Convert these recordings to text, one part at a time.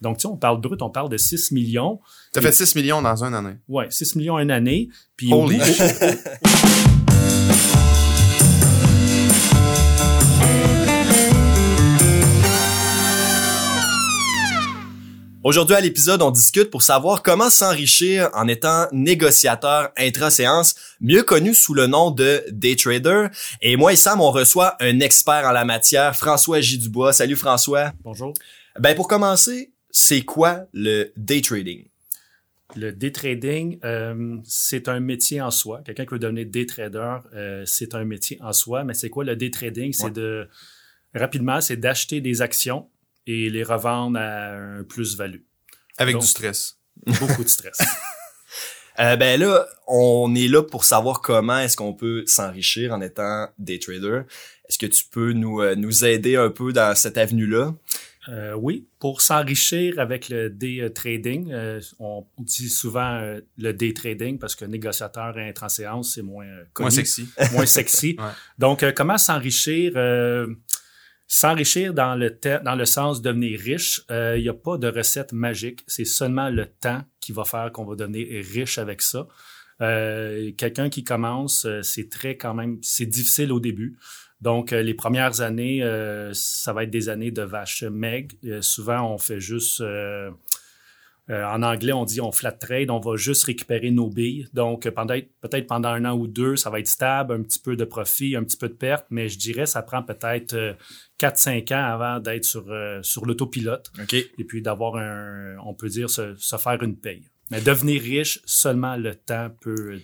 Donc, tu sais, on parle brut, on parle de 6 millions. T'as fait 6 millions dans une année. Ouais, 6 millions une année. Puis Holy. Aujourd'hui à l'épisode, on discute pour savoir comment s'enrichir en étant négociateur intra-séance, mieux connu sous le nom de day trader. Et moi et Sam, on reçoit un expert en la matière, François J. Dubois. Salut François. Bonjour. Ben pour commencer, c'est quoi le day trading? Le day trading, euh, c'est un métier en soi. Quelqu'un qui veut devenir day trader, euh, c'est un métier en soi. Mais c'est quoi le day trading? C'est Ouais. de, rapidement, c'est d'acheter des actions et les revendre à un plus-value. Avec Donc- du stress. Beaucoup de stress. Euh, ben là, on est là pour savoir comment est-ce qu'on peut s'enrichir en étant day trader. Est-ce que tu peux nous, nous aider un peu dans cette avenue-là? Euh, oui, pour s'enrichir avec le day euh, trading, euh, on dit souvent euh, le day trading parce que négociateur et intra-séance, c'est moins euh, connu, Moins sexy. moins sexy. Ouais. Donc, euh, comment s'enrichir? euh, s'enrichir dans le dans le sens de devenir riche, euh, il n'y a pas de recette magique. C'est seulement le temps qui va faire qu'on va devenir riche avec ça. Euh, Quelqu'un qui commence, euh, c'est très quand même, c'est difficile au début. Donc, euh, les premières années, euh, ça va être des années de vache maigre. Euh, souvent, on fait juste, euh, en anglais, on dit on flat trade, on va juste récupérer nos billes. Donc, pendant, peut-être pendant un an ou deux, ça va être stable, un petit peu de profit, un petit peu de perte, mais je dirais ça prend peut-être euh, 4-5 ans avant d'être sur, euh, sur l'autopilote OK. et puis d'avoir un, on peut dire, se, se faire une paye. Mais devenir riche, seulement le temps peut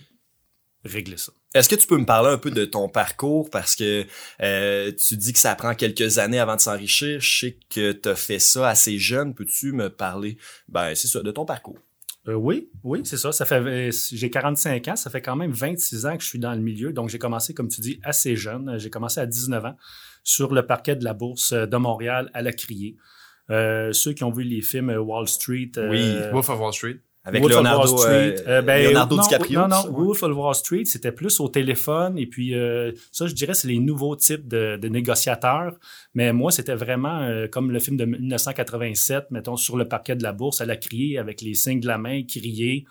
régler ça. Est-ce que tu peux me parler un peu de ton parcours? Parce que euh, tu dis que ça prend quelques années avant de s'enrichir. Je sais que tu as fait ça assez jeune. Peux-tu me parler, ben c'est ça, de ton parcours? Euh, oui, oui, c'est ça. Ça fait, euh, j'ai 45 ans, ça fait quand même 26 ans que je suis dans le milieu. Donc, j'ai commencé, comme tu dis, assez jeune. J'ai commencé à 19 ans sur le parquet de la bourse de Montréal à la criée. Euh, ceux qui ont vu les films Wall Street, euh, Oui, Wolf of Wall Street. Avec Wolf Leonardo, Wall Street. euh, Euh, ben, Leonardo non, DiCaprio. Non, non? Wolf of Wall Street, c'était plus au téléphone. Et puis, euh, ça, je dirais, c'est les nouveaux types de, de négociateurs. Mais moi, c'était vraiment euh, comme le film de 1987, mettons, sur le parquet de la bourse, à la criée, avec les signes de la main, crier.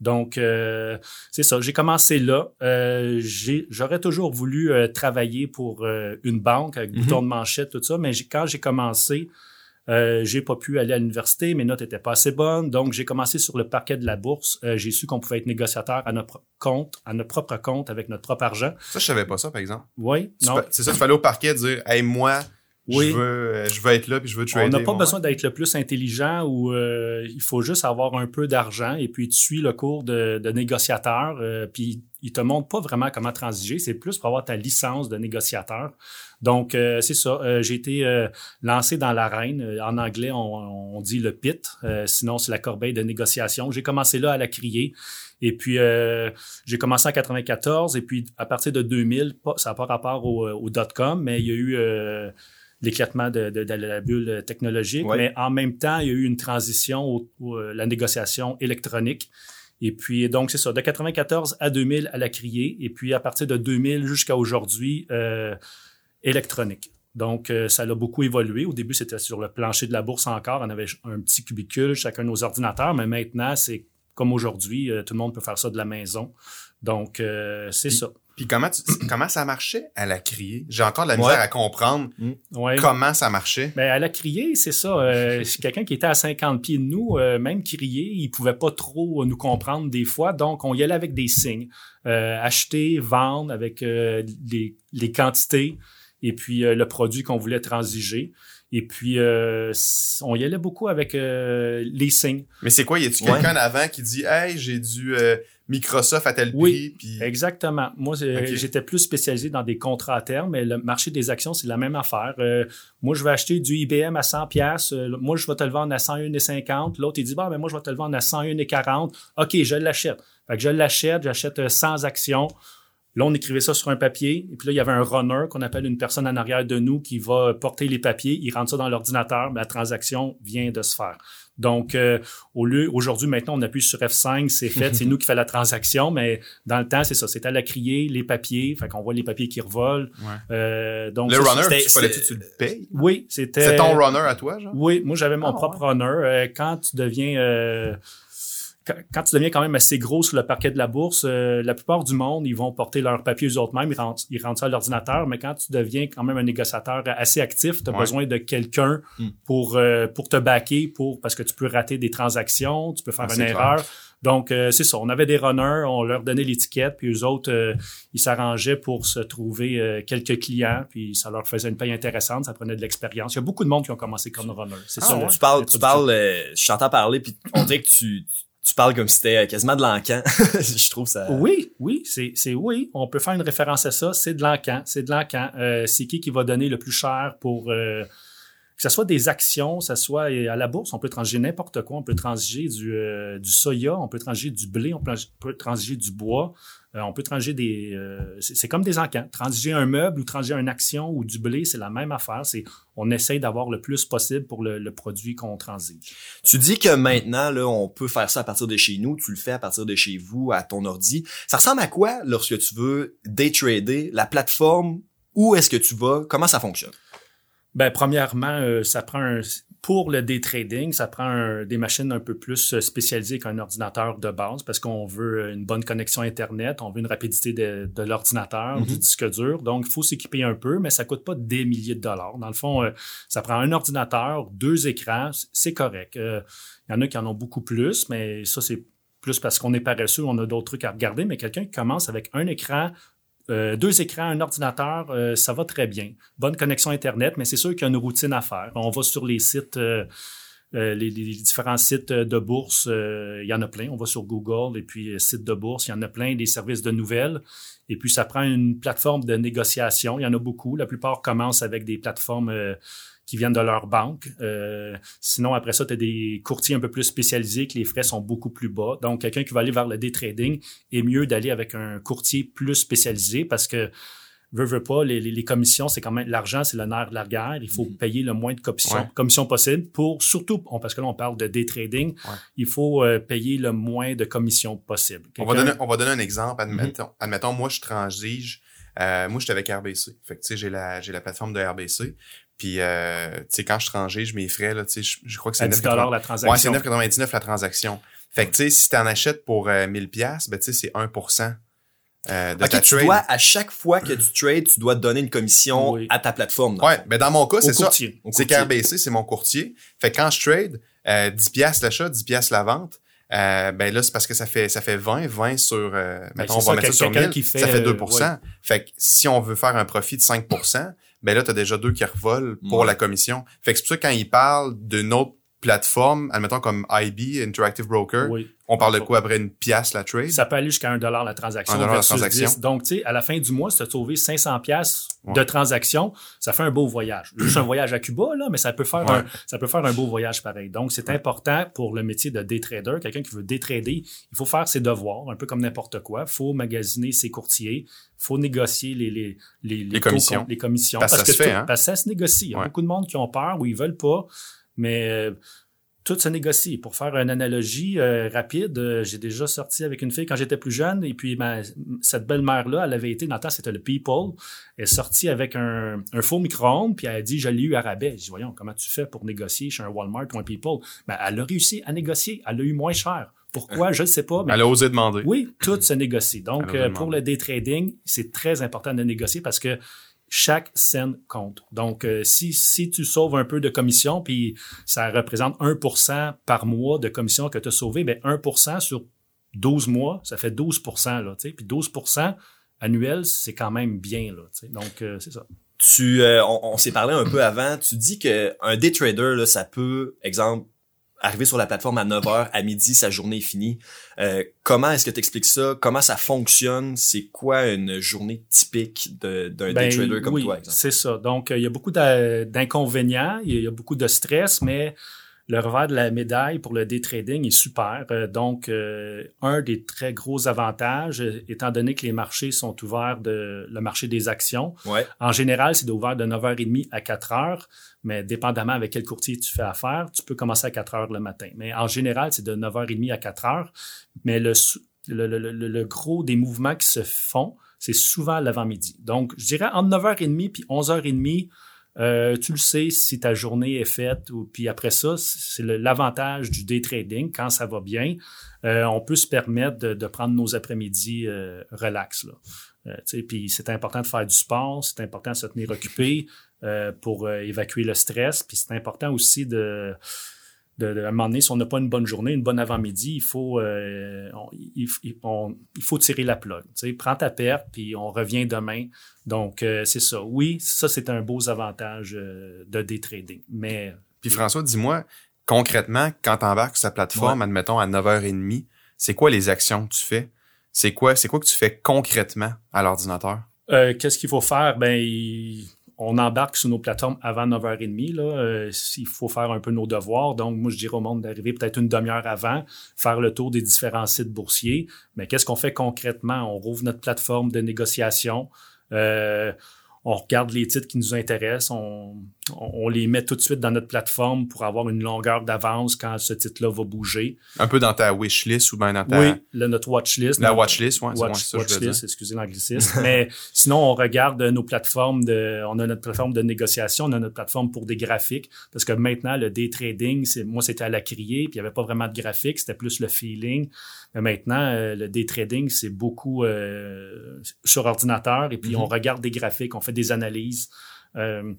Donc, euh, c'est ça. J'ai commencé là. Euh, J'aurais toujours voulu euh, travailler pour une banque avec Mhm. bouton de manchette, tout ça. Mais quand j'ai commencé, euh, j'ai pas pu aller à l'université, mes notes étaient pas assez bonnes, donc j'ai commencé sur le parquet de la bourse. Euh, j'ai su qu'on pouvait être négociateur à notre compte, à notre propre compte avec notre propre argent. Ça, je savais pas ça, par exemple. Oui, non. C'est ça, tu fallait au parquet dire, hey, moi, Oui. je veux, euh, je veux être là puis je veux On trader. n'a pas moi. besoin d'être le plus intelligent ou euh, il faut juste avoir un peu d'argent et puis tu suis le cours de, de négociateur. euh, puis il te montre pas vraiment comment transiger, c'est plus pour avoir ta licence de négociateur. Donc euh, c'est ça. euh, J'ai été euh, lancé dans l'arène. En anglais, on, on dit le pit. euh, sinon, c'est la corbeille de négociation. J'ai commencé là à la crier. Et puis, euh, j'ai commencé en 94. Et puis, à partir de 2000, pas- ça n'a pas rapport au, au dot-com, mais il y a eu euh, l'éclatement de, de- de la bulle technologique. Ouais. Mais en même temps, il y a eu une transition au, au- euh, la négociation électronique. Et puis, donc, c'est ça, de 94 à 2000 à la criée. Et puis, à partir de 2000 jusqu'à aujourd'hui, euh, électronique. Donc, euh, ça a beaucoup évolué. Au début, c'était sur le plancher de la bourse encore. On avait un petit cubicule, chacun nos ordinateurs. Mais maintenant, c'est comme aujourd'hui, euh, tout le monde peut faire ça de la maison. Donc, euh, c'est ça. Puis comment, tu, comment ça marchait à la criée? J'ai encore de la misère Ouais. à comprendre Ouais. comment ça marchait. Ben, à la criée, c'est ça. Euh, c'est quelqu'un qui était à 50 pieds de nous, euh, même crier, il pouvait pas trop nous comprendre des fois. Donc, on y allait avec des signes. Euh, acheter, vendre avec euh, les, les quantités et puis euh, le produit qu'on voulait transiger. Et puis, euh, on y allait beaucoup avec euh, les signes. Mais c'est quoi? Y a-tu quelqu'un en avant qui dit, hey, j'ai euh, Microsoft à tel Oui. prix? Puis... Exactement. Moi, j'étais plus spécialisé dans des contrats à terme, mais le marché des actions, c'est la même affaire. Euh, moi, je vais acheter du IBM à 100 pièces. Moi, je vais te le vendre à 101,50. L'autre, il dit, bah, mais moi, je vais te le vendre à 101,40. OK, je l'achète. Fait que je l'achète, j'achète euh, 100 actions. Là, on écrivait ça sur un papier, et puis là, il y avait un runner qu'on appelle une personne en arrière de nous qui va porter les papiers, il rentre ça dans l'ordinateur, mais la transaction vient de se faire. Donc, euh, au lieu, aujourd'hui, maintenant, on appuie sur F5, c'est fait, c'est nous qui fait la transaction, mais dans le temps, c'est ça, c'était à la crier, les papiers, fait qu'on voit les papiers qui revolent. Euh, donc, le ça, runner, tu fallait tu le payes? Oui, c'était... C'est ton runner à toi, genre? Oui, moi j'avais mon Ah, propre runner. Euh, quand tu deviens euh, quand, tu deviens quand même assez gros sur le parquet de la bourse, euh, la plupart du monde, ils vont porter leurs papiers eux autres mêmes, ils rentrent, ils rentrent ça à l'ordinateur, mais quand tu deviens quand même un négociateur assez actif, tu as Ouais. besoin de quelqu'un Hmm. pour euh, pour te backer pour parce que tu peux rater des transactions, tu peux faire Ah, une erreur. Donc euh, c'est ça, on avait des runners, on leur donnait l'étiquette, puis eux autres euh, ils s'arrangeaient pour se trouver euh, quelques clients, puis ça leur faisait une paye intéressante, ça prenait de l'expérience. Il y a beaucoup de monde qui ont commencé comme runner. C'est Ah, ça. tu parles, le tu parles, euh, je t'entends parler puis on dirait que tu, tu parles comme si c'était quasiment de l'encan. je trouve ça. Oui, oui, c'est, c'est oui. On peut faire une référence à ça. C'est de l'encan. C'est de l'encan. Euh, c'est qui qui va donner le plus cher pour euh, que ce soit des actions, que ce soit euh, à la bourse, on peut transiger n'importe quoi. On peut transiger du, euh, soya, on peut transiger du blé, on peut, transiger du bois, euh, on peut transiger des. euh, c'est, comme des encans. Transiger un meuble ou transiger une action ou du blé, c'est la même affaire. C'est on essaye d'avoir le plus possible pour le, le produit qu'on transige. Tu dis que maintenant, là, on peut faire ça à partir de chez nous, tu le fais à partir de chez vous, à ton ordi. Ça ressemble à quoi lorsque tu veux day trader, la plateforme, où est-ce que tu vas, comment ça fonctionne? Ben, premièrement, euh, ça prend un, pour le day trading, ça prend un- des machines un peu plus euh, spécialisées qu'un ordinateur de base parce qu'on veut euh, une bonne connexion Internet, on veut une rapidité de, de l'ordinateur, Mhm. du disque dur. Donc, il faut s'équiper un peu, mais ça coûte pas des milliers de dollars. Dans le fond, euh, ça prend un ordinateur, deux écrans, c'est correct. Euh, Il y en a qui en ont beaucoup plus, mais ça, c'est plus parce qu'on est paresseux, on a d'autres trucs à regarder, mais quelqu'un qui commence avec un écran, euh, deux écrans, un ordinateur, euh, ça va très bien. Bonne connexion Internet, mais c'est sûr qu'il y a une routine à faire. On va sur les sites, euh, euh, les, les différents sites de bourse, euh, il y en a plein. On va sur Google et puis euh, sites de bourse, il y en a plein, des services de nouvelles. Et puis, ça prend une plateforme de négociation. Il y en a beaucoup. La plupart commencent avec des plateformes qui viennent de leur banque. Euh, sinon, après ça, tu as des courtiers un peu plus spécialisés que les frais sont beaucoup plus bas. Donc, quelqu'un qui va aller vers le day trading est mieux d'aller avec un courtier plus spécialisé parce que veut, veut pas, les, les, les commissions, c'est quand même l'argent, c'est le nerf de la guerre. Il faut Mhm. payer le moins de commissions, Ouais. commissions possible pour surtout, on- parce que là, on parle de day trading, Ouais. il faut euh, payer le moins de commissions possible. On va, donner, on va donner un exemple. Admettons, admettons moi, je transige. Euh, moi, j'étais avec RBC. Fait que, tu sais, j'ai la, j'ai la plateforme de RBC. Puis, euh, tu sais, quand je transige, mes frais, là, tu sais, je, je crois que c'est à 10 9,99 la transaction. Ouais, c'est 9,99 la transaction. Fait que, tu sais, si t'en achètes pour euh, 1000 pièces, ben, tu sais, c'est 1% euh, de Ok, ta tu trade. dois, à chaque fois que tu trades, tu dois donner une commission Oui. à ta plateforme. Ouais, fond. ben, dans mon cas, c'est ça. C'est qu'RBC, c'est mon courtier. Fait que quand je trade, euh, 10 pièces l'achat, 10 pièces la vente, euh, ben là, c'est parce que ça fait, ça fait 20, 20 sur, euh, mettons, on Ben, c'est ça, va mettre ça sur quelqu'un 1000, qui fait, ça fait euh, 2% Fait que si on veut faire un profit de 5 ben là, t'as déjà deux qui revolent pour Ouais. la commission. Fait que c'est pour ça quand ils parlent d'une autre plateforme, admettons comme IB, Interactive Broker, Oui. on parle de quoi après une pièce la trade? Ça peut aller jusqu'à 1 dollar la transaction Un dollar la transaction. 10. Donc, tu sais, à la fin du mois, si tu as sauvé 500 pièces Ouais. de transaction, ça fait un beau voyage. Juste un voyage à Cuba, là, mais ça peut faire, Ouais. un, ça peut faire un beau voyage pareil. Donc, c'est important pour le métier de day trader. Quelqu'un qui veut day trader, il faut faire ses devoirs, un peu comme n'importe quoi. Il faut magasiner ses courtiers. Il faut négocier les, les, les, Les commissions. les commissions. Parce que ça se fait, hein. parce que ça se négocie. Il y a beaucoup de monde qui ont peur ou ils veulent pas, mais euh, tout se négocie. Pour faire une analogie euh, rapide, euh, j'ai déjà sorti avec une fille quand j'étais plus jeune, et puis ma- cette belle-mère-là, elle avait été, dans le temps, c'était le People, elle est sortie avec un, un faux micro-ondes, puis elle a dit, je l'ai eu à rabais. Je dis, voyons, comment tu fais pour négocier chez un Walmart ou un People? Ben, elle a réussi à négocier, elle a eu moins cher. Pourquoi? Je ne sais pas, mais Elle a osé demander. oui, tout se négocie. Donc, pour le day trading, c'est très important de négocier parce que chaque scène compte. Donc, euh, si, si tu sauves un peu de commission, puis ça représente 1% par mois de commission que tu as sauvé, ben 1% sur 12 mois, ça fait 12 là. Puis 12% annuel, c'est quand même bien, là. Donc, euh, c'est ça. Tu, euh, on, on s'est parlé un peu avant. Tu dis que un day trader, là, ça peut, exemple, arriver sur la plateforme à 9h, à midi, sa journée est finie. Euh, comment est-ce que tu expliques ça? Comment ça fonctionne? C'est quoi une journée typique d'un day Ben, trader comme oui, toi, exemple? C'est ça. Donc, euh, il y a beaucoup d'inconvénients, il y a beaucoup de stress, mais le revers de la médaille pour le day trading est super. Euh, donc, euh, un des très gros avantages, euh, étant donné que les marchés sont ouverts de le marché des actions. Ouais. En général, c'est ouvert de 9h30 à 4h, mais dépendamment avec quel courtier tu fais affaire, tu peux commencer à 4h le matin. Mais en général, c'est de 9h30 à 4h. Mais le, le, le, le gros des mouvements qui se font, c'est souvent l'avant-midi. Donc, je dirais entre 9h30 puis 11h30, euh, tu le sais si ta journée est faite ou puis après ça, c'est l'avantage du day trading quand ça va bien. Euh, on peut se permettre de, de prendre nos après-midi euh, relax. Là. Euh, puis c'est important de faire du sport, c'est important de se tenir occupé euh, pour évacuer le stress. Puis c'est important aussi de de, de, à un moment donné, si on n'a pas une bonne journée, une bonne avant-midi, il faut euh, on, il, on, il, faut tirer la plug. Tu sais, prends ta perte, puis on revient demain. Donc, euh, c'est ça. Oui, ça, c'est un beau avantage euh, de day trading. Mais. Puis François, dis-moi, concrètement, quand tu embarques sa plateforme, ouais. admettons à 9h30, c'est quoi les actions que tu fais? C'est quoi, c'est quoi que tu fais concrètement à l'ordinateur? Euh, qu'est-ce qu'il faut faire? Ben, il on embarque sur nos plateformes avant 9h30. Là, euh, il faut faire un peu nos devoirs. Donc, moi, je dirais au monde d'arriver peut-être une demi-heure avant, faire le tour des différents sites boursiers. Mais qu'est-ce qu'on fait concrètement? On rouvre notre plateforme de négociation. Euh, on regarde les titres qui nous intéressent, on, on, les met tout de suite dans notre plateforme pour avoir une longueur d'avance quand ce titre-là va bouger. Un peu dans ta wishlist ou bien dans ta... Oui, le, notre watchlist. La watchlist, ouais, watch, c'est watchlist, excusez l'anglicisme. Mais sinon, on regarde nos plateformes de... On a notre plateforme de négociation, on a notre plateforme pour des graphiques, parce que maintenant, le day trading, c'est moi, c'était à la criée, puis il n'y avait pas vraiment de graphiques, c'était plus le feeling. Mais maintenant, euh, le day trading, c'est beaucoup euh, sur ordinateur, et puis mm -hmm. on regarde des graphiques, on fait des analyses. Euh,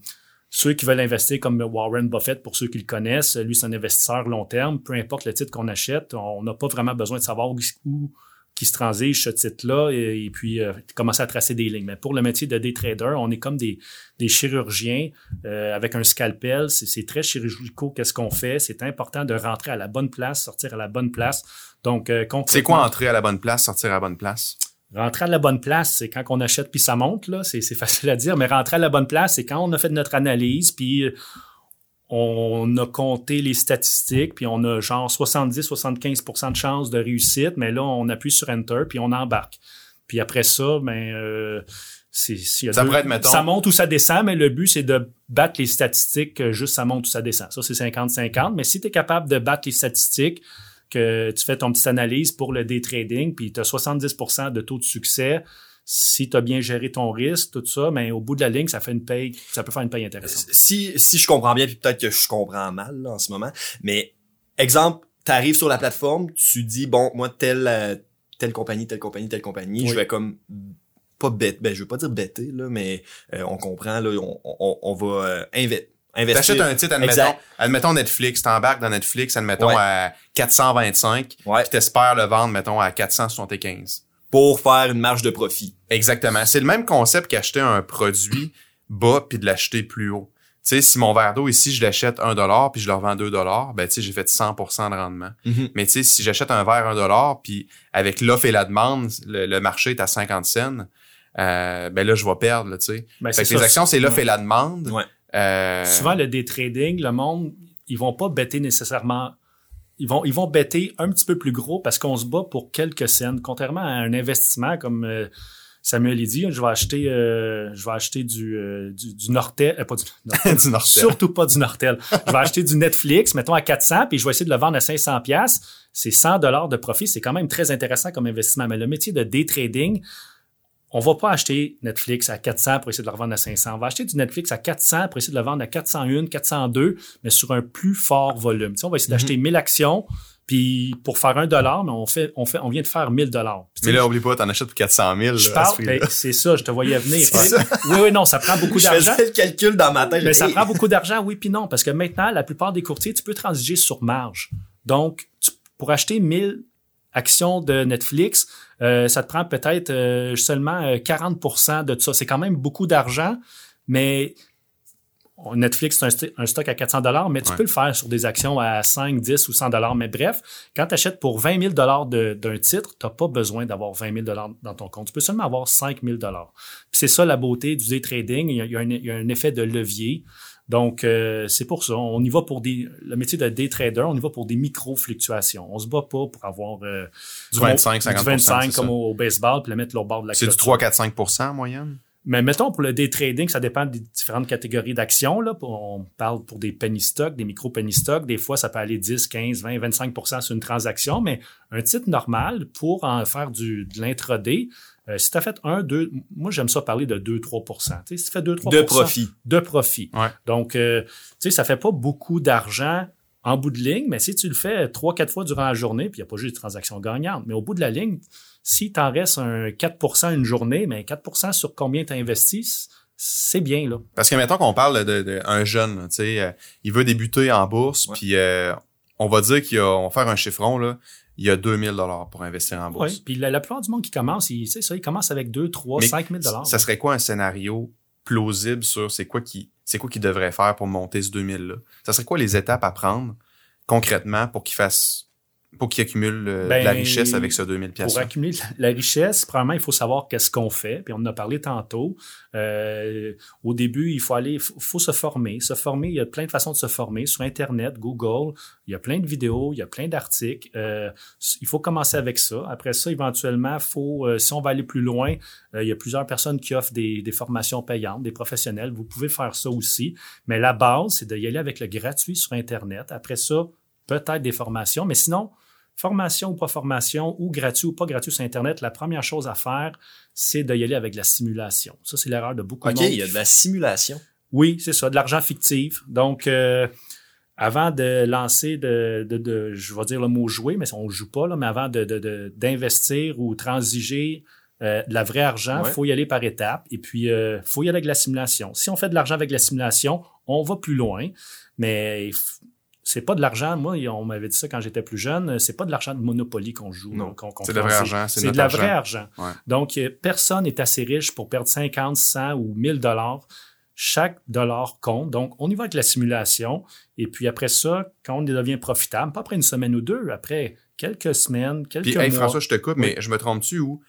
ceux qui veulent investir comme Warren Buffett, pour ceux qui le connaissent, lui, c'est un investisseur long terme. Peu importe le titre qu'on achète, on n'a pas vraiment besoin de savoir où, où qui se transige ce titre-là et, et, puis euh, commencer à tracer des lignes. Mais pour le métier de day trader, on est comme des, des chirurgiens euh, avec un scalpel. C'est très chirurgicaux qu'est-ce qu'on fait? C'est important de rentrer à la bonne place, sortir à la bonne place. Donc, euh, C'est quoi entrer à la bonne place, sortir à la bonne place? Rentrer à la bonne place, c'est quand on achète puis ça monte, là. C'est facile à dire, mais rentrer à la bonne place, c'est quand on a fait notre analyse puis on a compté les statistiques, puis on a genre 70-75% de chances de réussite, mais là, on appuie sur Enter, puis on embarque. Puis après ça, ben, euh, c'est, ça, deux, être, mettons... ça monte ou ça descend, mais le but, c'est de battre les statistiques, juste ça monte ou ça descend. Ça, c'est 50-50. Mais si tu es capable de battre les statistiques, que tu fais ton petite analyse pour le day trading, puis tu as 70% de taux de succès, si tu as bien géré ton risque, tout ça, mais au bout de la ligne, ça fait une paye, ça peut faire une paye intéressante. Si, si je comprends bien, puis peut-être que je comprends mal là, en ce moment, mais exemple, tu arrives sur la plateforme, tu dis bon, moi telle euh, telle compagnie, telle compagnie, telle compagnie, oui. je vais comme pas bête, ben je veux pas dire bêter là, mais euh, on comprend là, on, on, on va euh, investir T'achètes un titre, admettons, admettons Netflix, t'embarques dans Netflix, admettons ouais. à 425, ouais. puis t'espères le vendre, mettons, à 475 pour faire une marge de profit. Exactement. C'est le même concept qu'acheter un produit bas puis de l'acheter plus haut. Tu sais, si mon verre d'eau ici, je l'achète 1 dollar puis je le revends 2 dollars, ben tu sais, j'ai fait 100% de rendement. Mm -hmm. Mais tu sais, si j'achète un verre 1 dollar puis avec l'offre et la demande, le, le, marché est à 50 cents, euh, ben là je vais perdre, tu sais. Ben, fait que les actions, c'est l'offre ouais. et la demande. Ouais. Euh... Souvent le day trading, le monde, ils vont pas bêter nécessairement ils vont ils vont bêter un petit peu plus gros parce qu'on se bat pour quelques cents contrairement à un investissement comme euh, Samuel dit je vais acheter euh, je vais acheter du euh, du, du Nortel euh, pas du Nortel, du Nortel. surtout pas du Nortel. Je vais acheter du Netflix mettons à 400 puis je vais essayer de le vendre à 500 pièces c'est 100 dollars de profit. C'est quand même très intéressant comme investissement. Mais le métier de day trading on va pas acheter Netflix à 400 pour essayer de le revendre à 500. On va acheter du Netflix à 400 pour essayer de le vendre à 401, 402, mais sur un plus fort volume. Tu sais, on va essayer d'acheter mm -hmm. 1000 actions, puis pour faire un dollar, mais on fait, on fait, on vient de faire 1000 dollars. Mais là, oublie pas, t'en achètes pour 400 000. Je parle, ben, c'est ça, je te voyais venir. oui, oui, non, ça prend beaucoup d'argent. Je faisais le calcul dans ma tête. Mais ça prend beaucoup d'argent, oui, puis non, parce que maintenant, la plupart des courtiers, tu peux transiger sur marge. Donc, tu, pour acheter 1000 actions de Netflix, euh, ça te prend peut-être euh, seulement 40% de ça. C'est quand même beaucoup d'argent, mais Netflix, c'est un, un, stock à 400 dollars, mais tu ouais. peux le faire sur des actions à 5, 10 ou 100 dollars. Mais bref, quand tu achètes pour 20 000 dollars d'un titre, tu n'as pas besoin d'avoir 20 000 dollars dans ton compte. Tu peux seulement avoir 5 000 dollars. C'est ça la beauté du day trading. Il y a, il y a, un, il y a un effet de levier. Donc, euh, c'est pour ça. On y va pour des... Le métier de day trader, on y va pour des micro-fluctuations. On se bat pas pour avoir... euh, Du comme 25, au- 50 Du 25 c'est comme au, au baseball, puis le mettre au bord de la C'est du clôture. 3, 4, 5% en moyenne? Mais mettons pour le day trading, ça dépend des différentes catégories d'actions. Là. On parle pour des penny stocks, des micro penny stocks. Des fois, ça peut aller 10, 15, 20, 25% sur une transaction. Mais un titre normal pour en faire du, de l'intraday, euh, si tu as fait 1, 2, moi j'aime ça parler de 2, 3 Tu sais, Si tu fais 2, 3% De profit. de profit. Ouais. Donc, euh, tu sais, ça fait pas beaucoup d'argent en bout de ligne, mais si tu le fais trois, quatre fois durant la journée, puis il n'y a pas juste des transactions gagnantes, mais au bout de la ligne, si t'en restes un 4% une journée, mais 4% sur combien tu investis, c'est bien, là. Parce que mettons qu'on parle de, de, un jeune, tu sais, euh, il veut débuter en bourse, puis euh, on va dire qu'il y a, on va faire un chiffron là, il y a 2000 dollars pour investir en bourse. Oui. Puis la, la plupart du monde qui commence, il, ça, il commence avec 2, 3, Mais 5 000 Ça serait quoi un scénario plausible sur c'est quoi qui c'est quoi qu'il devrait faire pour monter ce 2000 là Ça serait quoi les étapes à prendre concrètement pour qu'il fasse pour qu'il accumule euh, de la Ben, richesse avec ce 2000 pièces Pour accumuler la richesse, premièrement, il faut savoir qu'est-ce qu'on fait. Puis on en a parlé tantôt. Euh, au début, il faut aller, faut, faut se former. Se former, il y a plein de façons de se former sur Internet, Google. Il y a plein de vidéos, il y a plein d'articles. Euh, il faut commencer avec ça. Après ça, éventuellement, faut, euh, si on va aller plus loin, euh, il y a plusieurs personnes qui offrent des, des formations payantes, des professionnels. Vous pouvez faire ça aussi. Mais la base, c'est d'y aller avec le gratuit sur Internet. Après ça, peut-être des formations. Mais sinon, formation ou pas formation, ou gratuit ou pas gratuit sur Internet, la première chose à faire, c'est d'y aller avec la simulation. Ça, c'est l'erreur de beaucoup OK, de monde. il y a de la simulation. Oui, c'est ça, de l'argent fictif. Donc, euh, avant de lancer, de, de, de- je vais dire le mot jouer, mais on ne joue pas, là, mais avant de- d'investir ou transiger euh, de la vraie argent, il Ouais. faut y aller par étapes. Et puis, il faut y aller avec la simulation. Si on fait de l'argent avec la simulation, on va plus loin, mais c'est pas de l'argent. Moi, on m'avait dit ça quand j'étais plus jeune. C'est pas de l'argent de Monopoly qu'on joue. Non, qu'on- qu'on c'est de vrai transige. argent, c'est de la vraie argent. Ouais. Donc, personne n'est assez riche pour perdre 50, 100 ou 1000 dollars. Chaque dollar compte. Donc, on y va avec la simulation. Et puis après ça, quand on devient profitable, pas après une semaine ou deux, après quelques semaines, quelques Puis, hey, mois. François, je te coupe, mais je me trompe-tu ou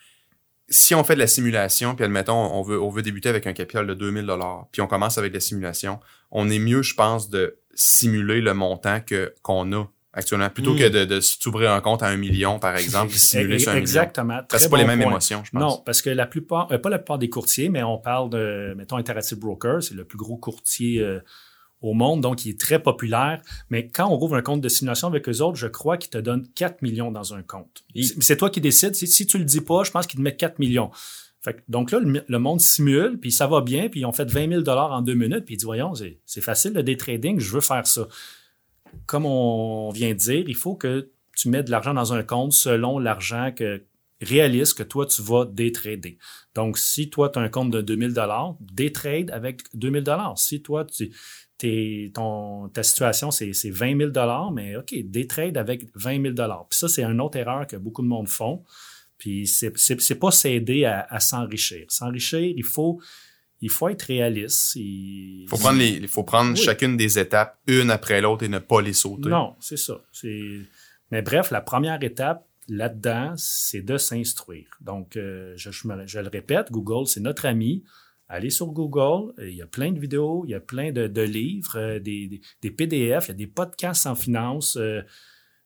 si on fait de la simulation, puis admettons, on veut, on veut débuter avec un capital de 2000 dollars, puis on commence avec la simulation, on est mieux, je pense, de simuler le montant que qu'on a actuellement, plutôt Mm. que de, de s'ouvrir un compte à un million, par exemple, puis simuler sur un million. Exactement. Parce que c'est pas les mêmes point. émotions, je pense. Non, parce que la plupart, euh, pas la plupart des courtiers, mais on parle de, mettons, Interactive Broker, c'est le plus gros courtier euh, au monde, donc il est très populaire. Mais quand on rouvre un compte de simulation avec eux autres, je crois qu'ils te donnent 4 millions dans un compte. C'est toi qui décides. Si, si tu le dis pas, je pense qu'ils te mettent 4 millions. Fait que- donc là, le, le monde simule, puis ça va bien, puis ils ont fait 20 000 en deux minutes, puis ils disent, voyons, c'est facile le day trading, je veux faire ça. Comme on vient de dire, il faut que tu mets de l'argent dans un compte selon l'argent que réaliste que toi, tu vas day trader. Donc, si toi, tu as un compte de 2000 dollars, day trade avec 2000 dollars. Si toi, tu, t'es- ton, ta situation, c'est c'est 20 000 dollars, mais OK, day trade avec 20 000 dollars. Puis ça, c'est une autre erreur que beaucoup de monde font. Puis c'est c'est c'est pas s'aider à, à s'enrichir. S'enrichir, il faut il faut être réaliste. Il faut prendre les, il faut prendre Oui. chacune des étapes une après l'autre et ne pas les sauter. Non, c'est ça. C'est... Mais bref, la première étape là-dedans, c'est de s'instruire. Donc, euh, je, je me- je le répète, Google, c'est notre ami. Allez sur Google, il y a plein de vidéos, il y a plein de, de livres, euh, des, des- PDF, il y a des podcasts en finance, euh,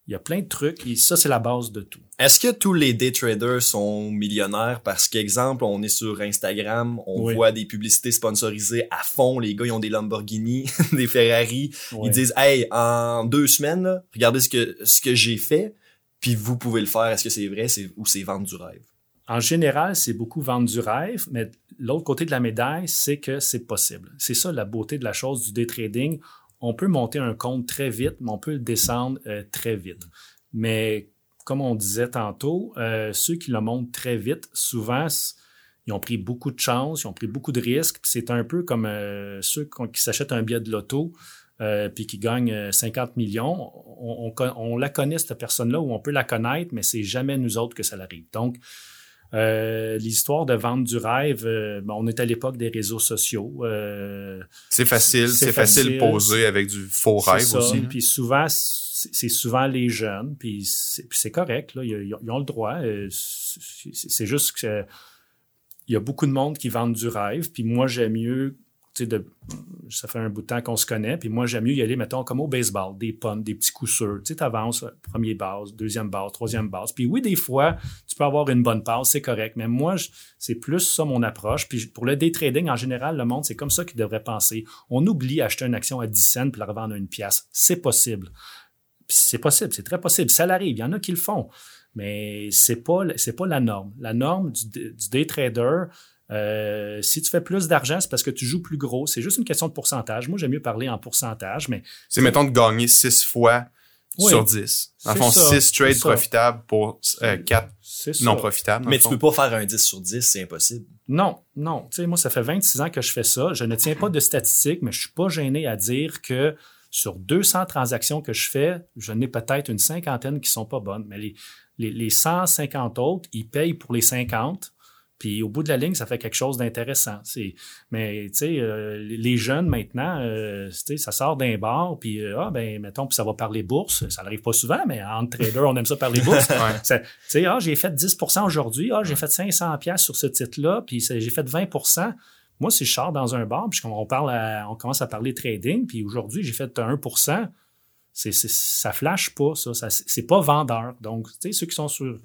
il y a plein de trucs. Et ça, c'est la base de tout. Est-ce que tous les day traders sont millionnaires? Parce qu'exemple, on est sur Instagram, on Oui. voit des publicités sponsorisées à fond, les gars ils ont des Lamborghini, des Ferrari, ils disent "Hey, en deux semaines, là, regardez ce que ce que j'ai fait, puis vous pouvez le faire. Est-ce que c'est vrai c'est ou c'est vendre du rêve? En général, c'est beaucoup vendre du rêve, mais l'autre côté de la médaille, c'est que c'est possible. C'est ça la beauté de la chose du day trading. On peut monter un compte très vite, mais on peut le descendre euh, très vite. Mais comme on disait tantôt, euh, ceux qui le montent très vite, souvent, ils ont pris beaucoup de chance, ils ont pris beaucoup de risques. C'est un peu comme euh, ceux qui s'achètent un billet de loto euh, puis qui gagnent euh, 50 millions. On la connaît, cette personne-là, ou on peut la connaître, mais c'est jamais nous autres que ça l'arrive. Donc, euh, l'histoire de vendre du rêve, euh, on est à l'époque des réseaux sociaux. euh, C'est facile, C'est facile facile. poser avec du faux rêve ça. aussi. là. Puis souvent, c'est souvent les jeunes, puis c'est correct, là, ils, ils ont le droit. euh, C'est juste que il y a beaucoup de monde qui vendent du rêve, puis moi j'aime mieux ça fait un bout de temps qu'on se connaît, puis moi, j'aime mieux y aller, mettons, comme au baseball, des punts, des petits coups sûrs. Tu sais, t'avances, premier base, deuxième base, troisième base. Puis oui, des fois, tu peux avoir une bonne passe, c'est correct, mais moi, c'est plus ça mon approche. Puis pour le day trading, en général, le monde, c'est comme ça qu'il devrait penser. On oublie acheter une action à 10 cents puis la revendre à une pièce. C'est possible. Puis c'est possible, c'est très possible. Ça l'arrive, il y en a qui le font. Mais c'est pas, c'est pas la norme. La norme du, du day trader, euh, si tu fais plus d'argent, c'est parce que tu joues plus gros. C'est juste une question de pourcentage. Moi, j'aime mieux parler en pourcentage, mais C'est, mettons, de gagner 6 fois Oui. sur 10. Dans le C'est fond, ça, 6 trades profitables pour 4 c'est ça. non profitables. Mais tu peux pas faire un 10 sur 10, c'est impossible. Non, non. Tu sais, moi, ça fait 26 ans que je fais ça. Je ne tiens pas de statistiques, mais je suis pas gêné à dire que sur 200 transactions que je fais, je n'ai peut-être une cinquantaine qui sont pas bonnes. Mais les, les, les 150 autres, ils payent pour les 50. Puis au bout de la ligne, ça fait quelque chose d'intéressant. Mais tu sais, euh, les jeunes maintenant, euh, tu sais, ça sort d'un bar, puis euh, ah ben mettons, puis ça va parler bourse. Ça n'arrive pas souvent, mais entre traders, on aime ça parler bourse. Ouais. Tu sais, ah, j'ai fait 10 aujourd'hui, ah, j'ai fait 500 pièces sur ce titre-là, puis j'ai fait 20 Moi, si je sors dans un bar, puis on, parle à- on commence à parler trading, puis aujourd'hui, j'ai fait 1 c'est, c'est- ça flash pas, ça. ça c'est pas vendeur. Donc, tu sais, ceux qui sont sur,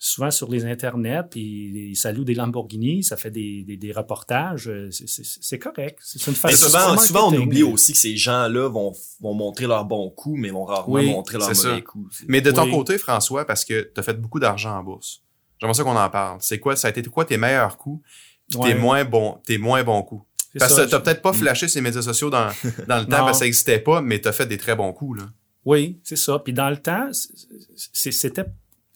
souvent sur les internets, puis ils saluent des Lamborghini, ça fait des, des, des reportages, euh, c'est, correct. C'est une Mais façon souvent, souvent, on oublie aussi que ces gens-là vont, vont montrer leurs bons coups, mais vont rarement Oui, montrer leurs c'est mauvais ça. Mais de ton Oui. côté, François, parce que tu as fait beaucoup d'argent en bourse. J'aimerais ça qu'on en parle. C'est quoi, ça a été quoi tes meilleurs coups, puis Ouais. tes moins bons, tes moins bons coups? Parce ça, que t'as peut-être pas flashé ces médias sociaux dans, dans le temps parce que ça n'existait pas, mais t'as fait des très bons coups, là. Oui, c'est ça. Puis dans le temps, c'est- c'était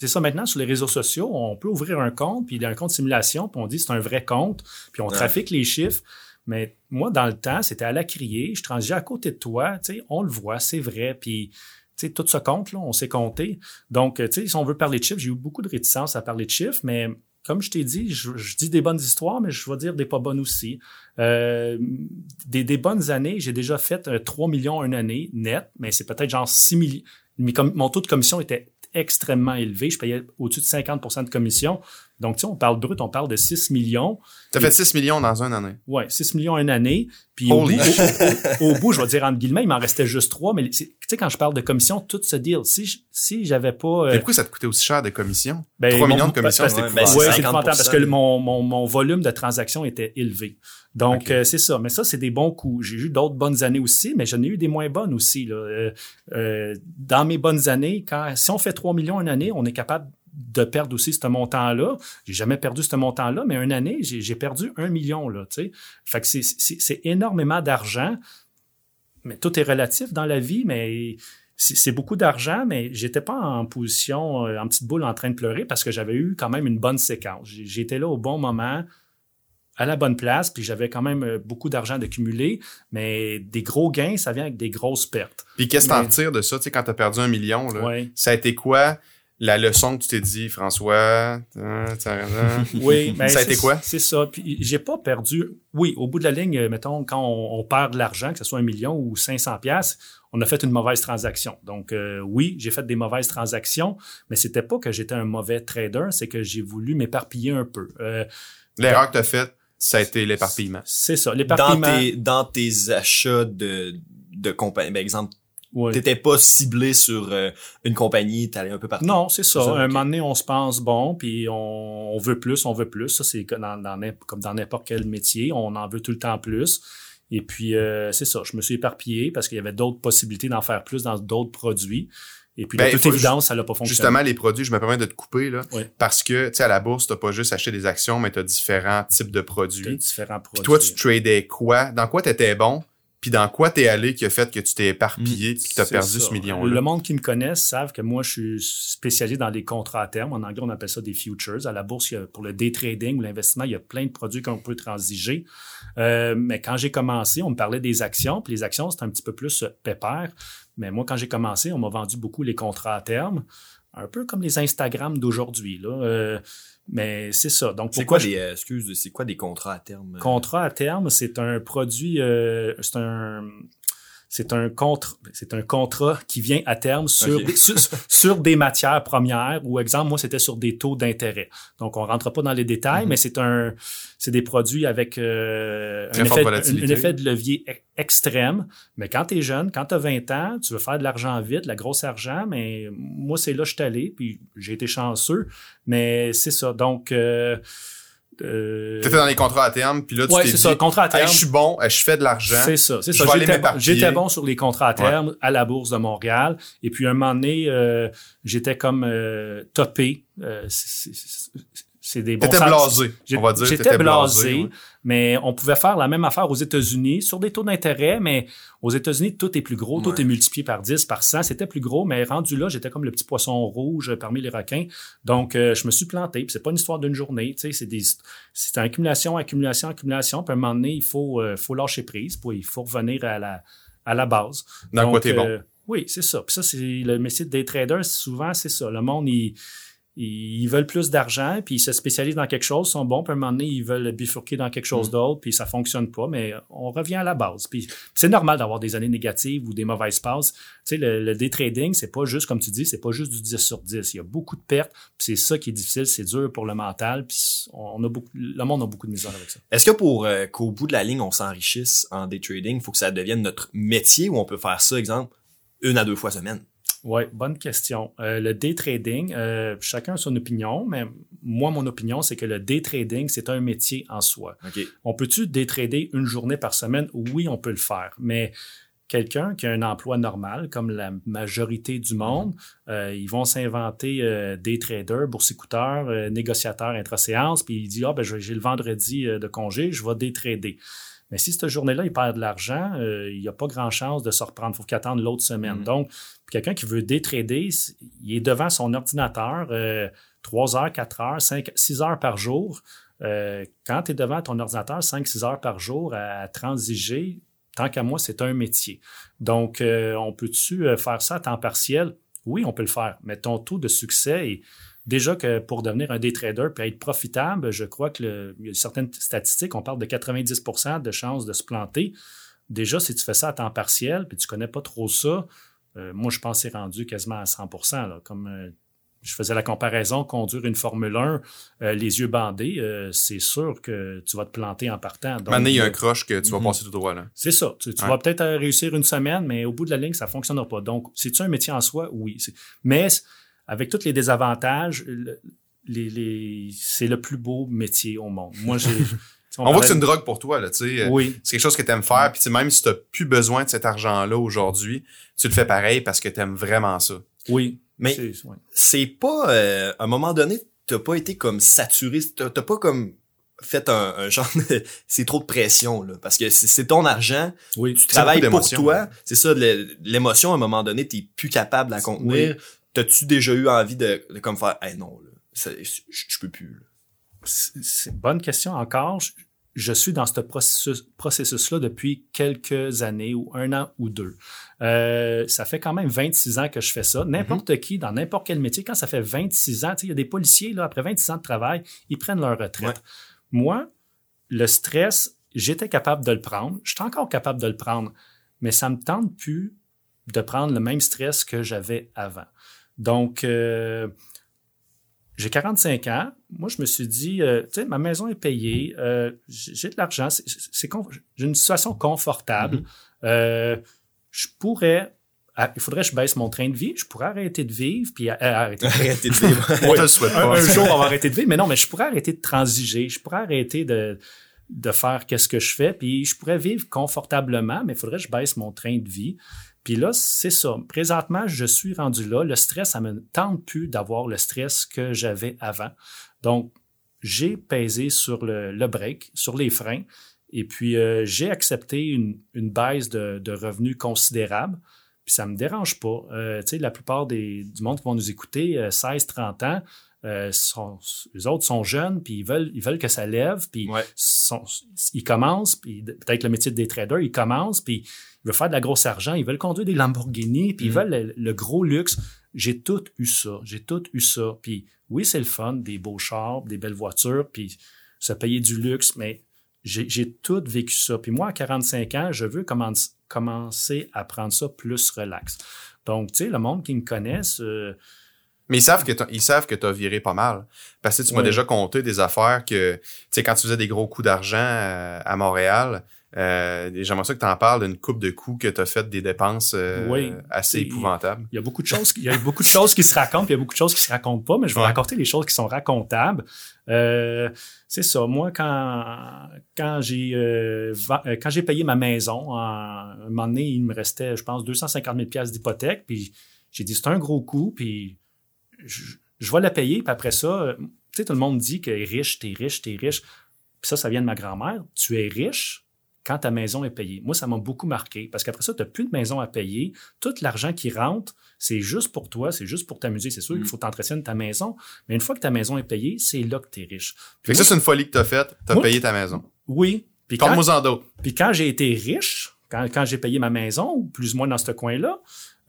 c'est ça maintenant sur les réseaux sociaux, on peut ouvrir un compte, puis il y a un compte simulation, puis on dit c'est un vrai compte, puis on Ouais. trafique les chiffres. Mais moi, dans le temps, c'était à la crier, je transigeais à côté de toi, tu sais, on le voit, c'est vrai, puis tu sais, tout ce compte-là, on sait compter. Donc, tu sais, si on veut parler de chiffres, j'ai eu beaucoup de réticence à parler de chiffres, mais comme je t'ai dit, je, je dis des bonnes histoires, mais je vais dire des pas bonnes aussi. Euh, des, des bonnes années, j'ai déjà fait euh, 3 millions une année net, mais c'est peut-être genre 6 millions. Mais comme mon taux de commission était extrêmement élevé, je payais au-dessus de 50% de commission. Donc, tu sais, on parle brut, on parle de 6 millions. T'as fait 6 millions dans une année. Ouais, 6 millions une année. Puis au bout, Holy au, au- au bout, je vais dire entre guillemets, il m'en restait juste 3. Mais c'est- tu sais, quand je parle de commission, tout se deal. Si, je- si j'avais pas... euh, Mais pourquoi ça te coûtait aussi cher de commission? ben, 3 mon- millions de commission, c'est ouais, ben, Ouais, c'est c'est 50%. épouvantable parce que le- mon, mon, mon volume de transactions était élevé. Donc, euh, c'est ça. Mais ça, c'est des bons coups. J'ai eu d'autres bonnes années aussi, mais j'en ai eu des moins bonnes aussi. Là. Euh, euh, dans mes bonnes années, quand si on fait 3 millions une année, on est capable de perdre aussi ce montant-là. J'ai jamais perdu ce montant-là, mais une année, j'ai perdu un million. Là, fait que c'est- énormément d'argent. Mais tout est relatif dans la vie, mais c'est beaucoup d'argent, mais j'étais pas en position, euh, en petite boule en train de pleurer parce que j'avais eu quand même une bonne séquence. J'étais là au bon moment, à la bonne place, puis j'avais quand même euh, beaucoup d'argent d'accumuler, mais des gros gains, ça vient avec des grosses pertes. Puis qu'est-ce que t'en retires de ça, tu sais, quand t'as perdu un million, là? Ouais. Ça a été quoi? La leçon que tu t'es dit, François? Hein, raison. Oui, mais Ça a été quoi? C'est ça. Puis j'ai pas perdu. Oui, au bout de la ligne, mettons, quand on, on perd de l'argent, que ce soit un million ou 500 pièces, on a fait une mauvaise transaction. Donc euh, oui, j'ai fait des mauvaises transactions, mais c'était pas que j'étais un mauvais trader, c'est que j'ai voulu m'éparpiller un peu. Euh, L'erreur que t'as faite, ça a été l'éparpillement. c'est ça, Dans l'éparpillement. tes, dans tes achats de, de compagnie, par exemple, Ouais. t'étais pas ciblé sur euh, une compagnie, t'allais un peu partout. Non, c'est ça. Ça, un moment donné, on se pense bon, puis on, on veut plus, on veut plus. Ça, c'est dans, comme dans n'importe quel métier, on en veut tout le temps plus. Et puis, euh, c'est ça. Je me suis éparpillé parce qu'il y avait d'autres possibilités d'en faire plus dans d'autres produits. Et puis, Ben, de toute faut- évidence, ça n'a pas fonctionné. Justement, les produits, je me permets de te couper, là. Ouais. Parce que, tu sais, à la bourse, t'as pas juste acheté des actions, mais t'as différents types de produits. différents produits. Puis toi, tu tradais quoi? Dans quoi t'étais bon? Puis dans quoi t'es allé qui a fait que tu t'es éparpillé puis que t'as perdu ça. ce million-là? Le monde qui me connaisse savent que moi, je suis spécialisé dans les contrats à terme. En anglais, on appelle ça des futures. À la bourse, il y a- pour le day trading ou l'investissement, il y a plein de produits qu'on peut transiger. Euh, mais quand j'ai commencé, on me parlait des actions. Puis les actions, c'est un petit peu plus euh, pépère. Mais moi, quand j'ai commencé, on m'a vendu beaucoup les contrats à terme. Un peu comme les Instagram d'aujourd'hui. là. Euh, mais c'est ça. Donc, C'est quoi je- des, euh, excuse, c'est quoi des contrats à terme? euh? Contrat à terme, c'est un produit, euh, c'est un, c'est un contre, c'est un contrat qui vient à terme sur, sur, sur des matières premières ou exemple moi c'était sur des taux d'intérêt. Donc on rentre pas dans les détails, Mhm. mais c'est un c'est des produits avec euh, effet, un effet de levier e- extrême. Mais quand tu es jeune, quand tu as 20 ans, tu veux faire de l'argent vite, la grosse argent, mais moi c'est là que je suis allé puis j'ai été chanceux, mais c'est ça. Donc euh, euh, T'étais dans les contrats à terme, puis là, tu ouais, t'es dit, ça, contrat à Hey, terme. je suis bon, hey, je fais de l'argent. C'est ça, c'est ça. J'étais, m'éparpiller. j'étais bon sur les contrats à terme à la Bourse de Montréal. Et puis, un moment donné, euh, j'étais comme euh, topé. Euh, c'est, c'est- c'est des bons T'étais blasé, J'ai- on va dire. J'étais blasé, mais on pouvait faire la même affaire aux États-Unis sur des taux d'intérêt, mais aux États-Unis, tout est plus gros, tout est multiplié par 10, par 100. C'était plus gros, mais rendu là, j'étais comme le petit poisson rouge parmi les requins. Donc, euh, je me suis planté. Puis c'est pas une histoire d'une journée, tu sais, c'est des, c'est une accumulation, accumulation, accumulation. Puis à un moment donné, il faut, euh, faut lâcher prise, puis il faut revenir à la, à la base. Dans quoi Donc, t'es bon? euh, oui, c'est ça. Puis ça, c'est le métier des traders, souvent, c'est ça. Le monde, ils, ils veulent plus d'argent, puis ils se spécialisent dans quelque chose, sont bons, puis à un moment donné, ils veulent bifurquer dans quelque Mm. chose d'autre, puis ça fonctionne pas, mais on revient à la base. Puis c'est normal d'avoir des années négatives ou des mauvaises passes. Tu sais, le, le day trading, c'est pas juste, comme tu dis, c'est pas juste du 10 sur 10. Il y a beaucoup de pertes, puis c'est ça qui est difficile, c'est dur pour le mental, puis on a beaucoup, le monde a beaucoup de misère avec ça. Est-ce que pour euh, qu'au bout de la ligne, on s'enrichisse en day trading, il faut que ça devienne notre métier ou on peut faire ça, exemple, une à deux fois semaine? Oui, bonne question. Euh, le day trading, euh, chacun a son opinion, mais moi, mon opinion, c'est que le day trading, c'est un métier en soi. On peut-tu day trader une journée par semaine? Oui, on peut le faire, mais quelqu'un qui a un emploi normal, comme la majorité du monde, euh, ils vont s'inventer euh, des traders, boursicouteurs, euh, négociateurs intra-séance, puis il dit, ah ben j'ai le vendredi de congé, je vais day trader. Mais si cette journée-là, il perd de l'argent, euh, il n'y a pas grand chance de se reprendre. Il faut qu'il attende l'autre semaine. Mhm. Donc, quelqu'un qui veut détrader, il est devant son ordinateur euh, 3 heures, 4 heures, 5, 6 heures par jour. Euh, quand tu es devant ton ordinateur 5-6 heures par jour à transiger, tant qu'à moi, c'est un métier. Donc, euh, on peut-tu euh, faire ça à temps partiel? Oui, on peut le faire, mais ton taux de succès est déjà que pour devenir un day trader puis être profitable, je crois que le- il y a certaines statistiques, on parle de 90% de chances de se planter. Déjà, si tu fais ça à temps partiel puis tu connais pas trop ça, euh, moi, je pense que c'est rendu quasiment à 100 là, Comme euh, je faisais la comparaison, conduire une Formule 1, euh, les yeux bandés, euh, c'est sûr que tu vas te planter en partant. Donc, Maintenant, il y a un croche que tu vas Mhm. passer tout droit, là. c'est ça. Tu, vas peut-être réussir une semaine, mais au bout de la ligne, ça fonctionnera pas. Donc, c'est-tu un métier en soi? Oui. Mais avec tous les désavantages, le- les, les- c'est le plus beau métier au monde. Moi, j'ai... On, voit que c'est une drogue pour toi, là, tu sais. Oui, C'est quelque chose que tu aimes faire, puis tu sais, même si tu plus besoin de cet argent-là aujourd'hui, tu le fais pareil parce que tu aimes vraiment ça. oui. Mais C'est- pas, euh, à un moment donné, t'as pas été comme saturé, t'as pas comme fait un, un genre de, c'est trop de pression, là, parce que c'est ton argent, Oui. tu travailles pour toi, c'est ça, l'émotion, à un moment donné, t'es plus capable de la contenir. T'as-tu déjà eu envie de, de comme faire, hey non, je peux plus. C'est une bonne question encore. Je, je suis dans ce processus, processus-là depuis quelques années ou un an ou deux. Euh, ça fait quand même 26 ans que je fais ça. N'importe qui, dans n'importe quel métier, quand ça fait 26 ans, il y a des policiers, là, après 26 ans de travail, ils prennent leur retraite. Ouais. Moi, le stress, j'étais capable de le prendre. Je suis encore capable de le prendre, mais ça me tente plus de prendre le même stress que j'avais avant. Donc, euh, j'ai 45 ans. Moi, je me suis dit, euh, tu sais, ma maison est payée, euh, j'ai de l'argent, j'ai une situation confortable. Mhm. Euh, je pourrais, ah, il faudrait que je baisse mon train de vie, je pourrais arrêter de vivre, puis euh, arrêter. De vivre. Un, un jour, on va arrêter de vivre, mais non, mais je pourrais arrêter de transiger, je pourrais arrêter de, de faire qu'est-ce que je fais, puis je pourrais vivre confortablement, mais il faudrait que je baisse mon train de vie. Puis là, c'est ça. Présentement, je suis rendu là. Le stress, ça me tente plus d'avoir le stress que j'avais avant. Donc, j'ai pesé sur le, break, sur les freins, et puis euh, j'ai accepté une, baisse de, revenus considérable. Puis ça me dérange pas. Euh, tu sais, la plupart des, du monde qui vont nous écouter, euh, 16, 30 ans, euh, sont, les autres sont jeunes, puis ils veulent, ils veulent que ça lève, puis Ouais. sont, ils commencent, puis peut-être le métier des traders, ils commencent, puis ils veulent faire de la grosse argent, ils veulent conduire des Lamborghini, puis ils Mhm. veulent le, le gros luxe. J'ai tout eu ça, j'ai tout eu ça. Puis oui, c'est le fun, des beaux chars, des belles voitures, puis se payer du luxe, mais j'ai tout vécu ça. Puis moi, à 45 ans, je veux commen- commencer à prendre ça plus relax. Donc, tu sais, le monde qui me connaisse, euh, Mais ils savent que t'as- ils savent que tu as viré pas mal. Parce que tu m'as déjà compté des affaires que, tu sais, quand tu faisais des gros coups d'argent euh, à Montréal, euh, j'aimerais ça que tu en parles d'une coupe de coups que tu as fait des dépenses euh, Oui. assez Et- épouvantables. il y a beaucoup de choses, il y a beaucoup de choses qui se racontent, puis il y a beaucoup de choses qui se racontent pas, mais je vais Ouais. raconter les choses qui sont racontables. Euh, c'est ça. Moi, quand quand j'ai euh, euh, quand j'ai payé ma maison, à un moment donné, il me restait, je pense, 250 000 pièces d'hypothèque, puis j'ai dit c'est un gros coup, puis je, je vais la payer, puis après ça, euh, tu sais, tout le monde dit que est riche, t'es riche, t'es riche. Puis ça, ça vient de ma grand-mère. Tu es riche quand ta maison est payée. Moi, ça m'a beaucoup marqué parce qu'après ça, tu n'as plus de maison à payer. Tout l'argent qui rentre, c'est juste pour toi, c'est juste pour t'amuser. C'est sûr Mm. qu'il faut t'entretenir ta maison, mais une fois que ta maison est payée, c'est là que tu es riche. Fait que ça, c'est une folie que tu as faite. Tu as Moi- payé ta maison. Oui. Puis quand, Parle-moi en puis quand j'ai été riche, quand, quand j'ai payé ma maison, plus ou moins dans ce coin-là,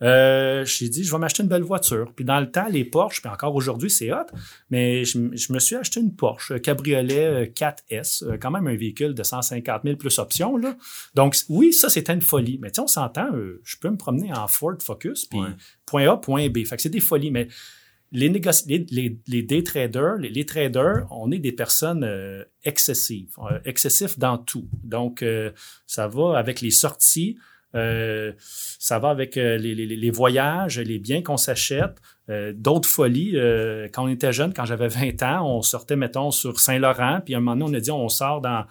euh, j'ai dit, je vais m'acheter une belle voiture. Puis dans le temps, les Porsche, puis encore aujourd'hui, c'est hot, mais je, je me suis acheté une Porsche euh, Cabriolet euh, 4S, euh, quand même un véhicule de 150 000 plus options. Là. Donc oui, ça, c'était une folie. Mais tu sais, on s'entend, euh, je peux me promener en Ford Focus, puis Ouais. point A, point B. Fait que c'est des folies, mais les, négoci- les, les, les day traders, les, les traders, on est des personnes euh, excessives, euh, excessifs dans tout. Donc, euh, ça va avec les sorties, euh, ça va avec euh, les, les, les voyages, les biens qu'on s'achète, euh, d'autres folies. euh, quand on était jeune, quand j'avais 20 ans, on sortait, mettons, sur Saint-Laurent, puis à un moment donné, on a dit, on sort dans...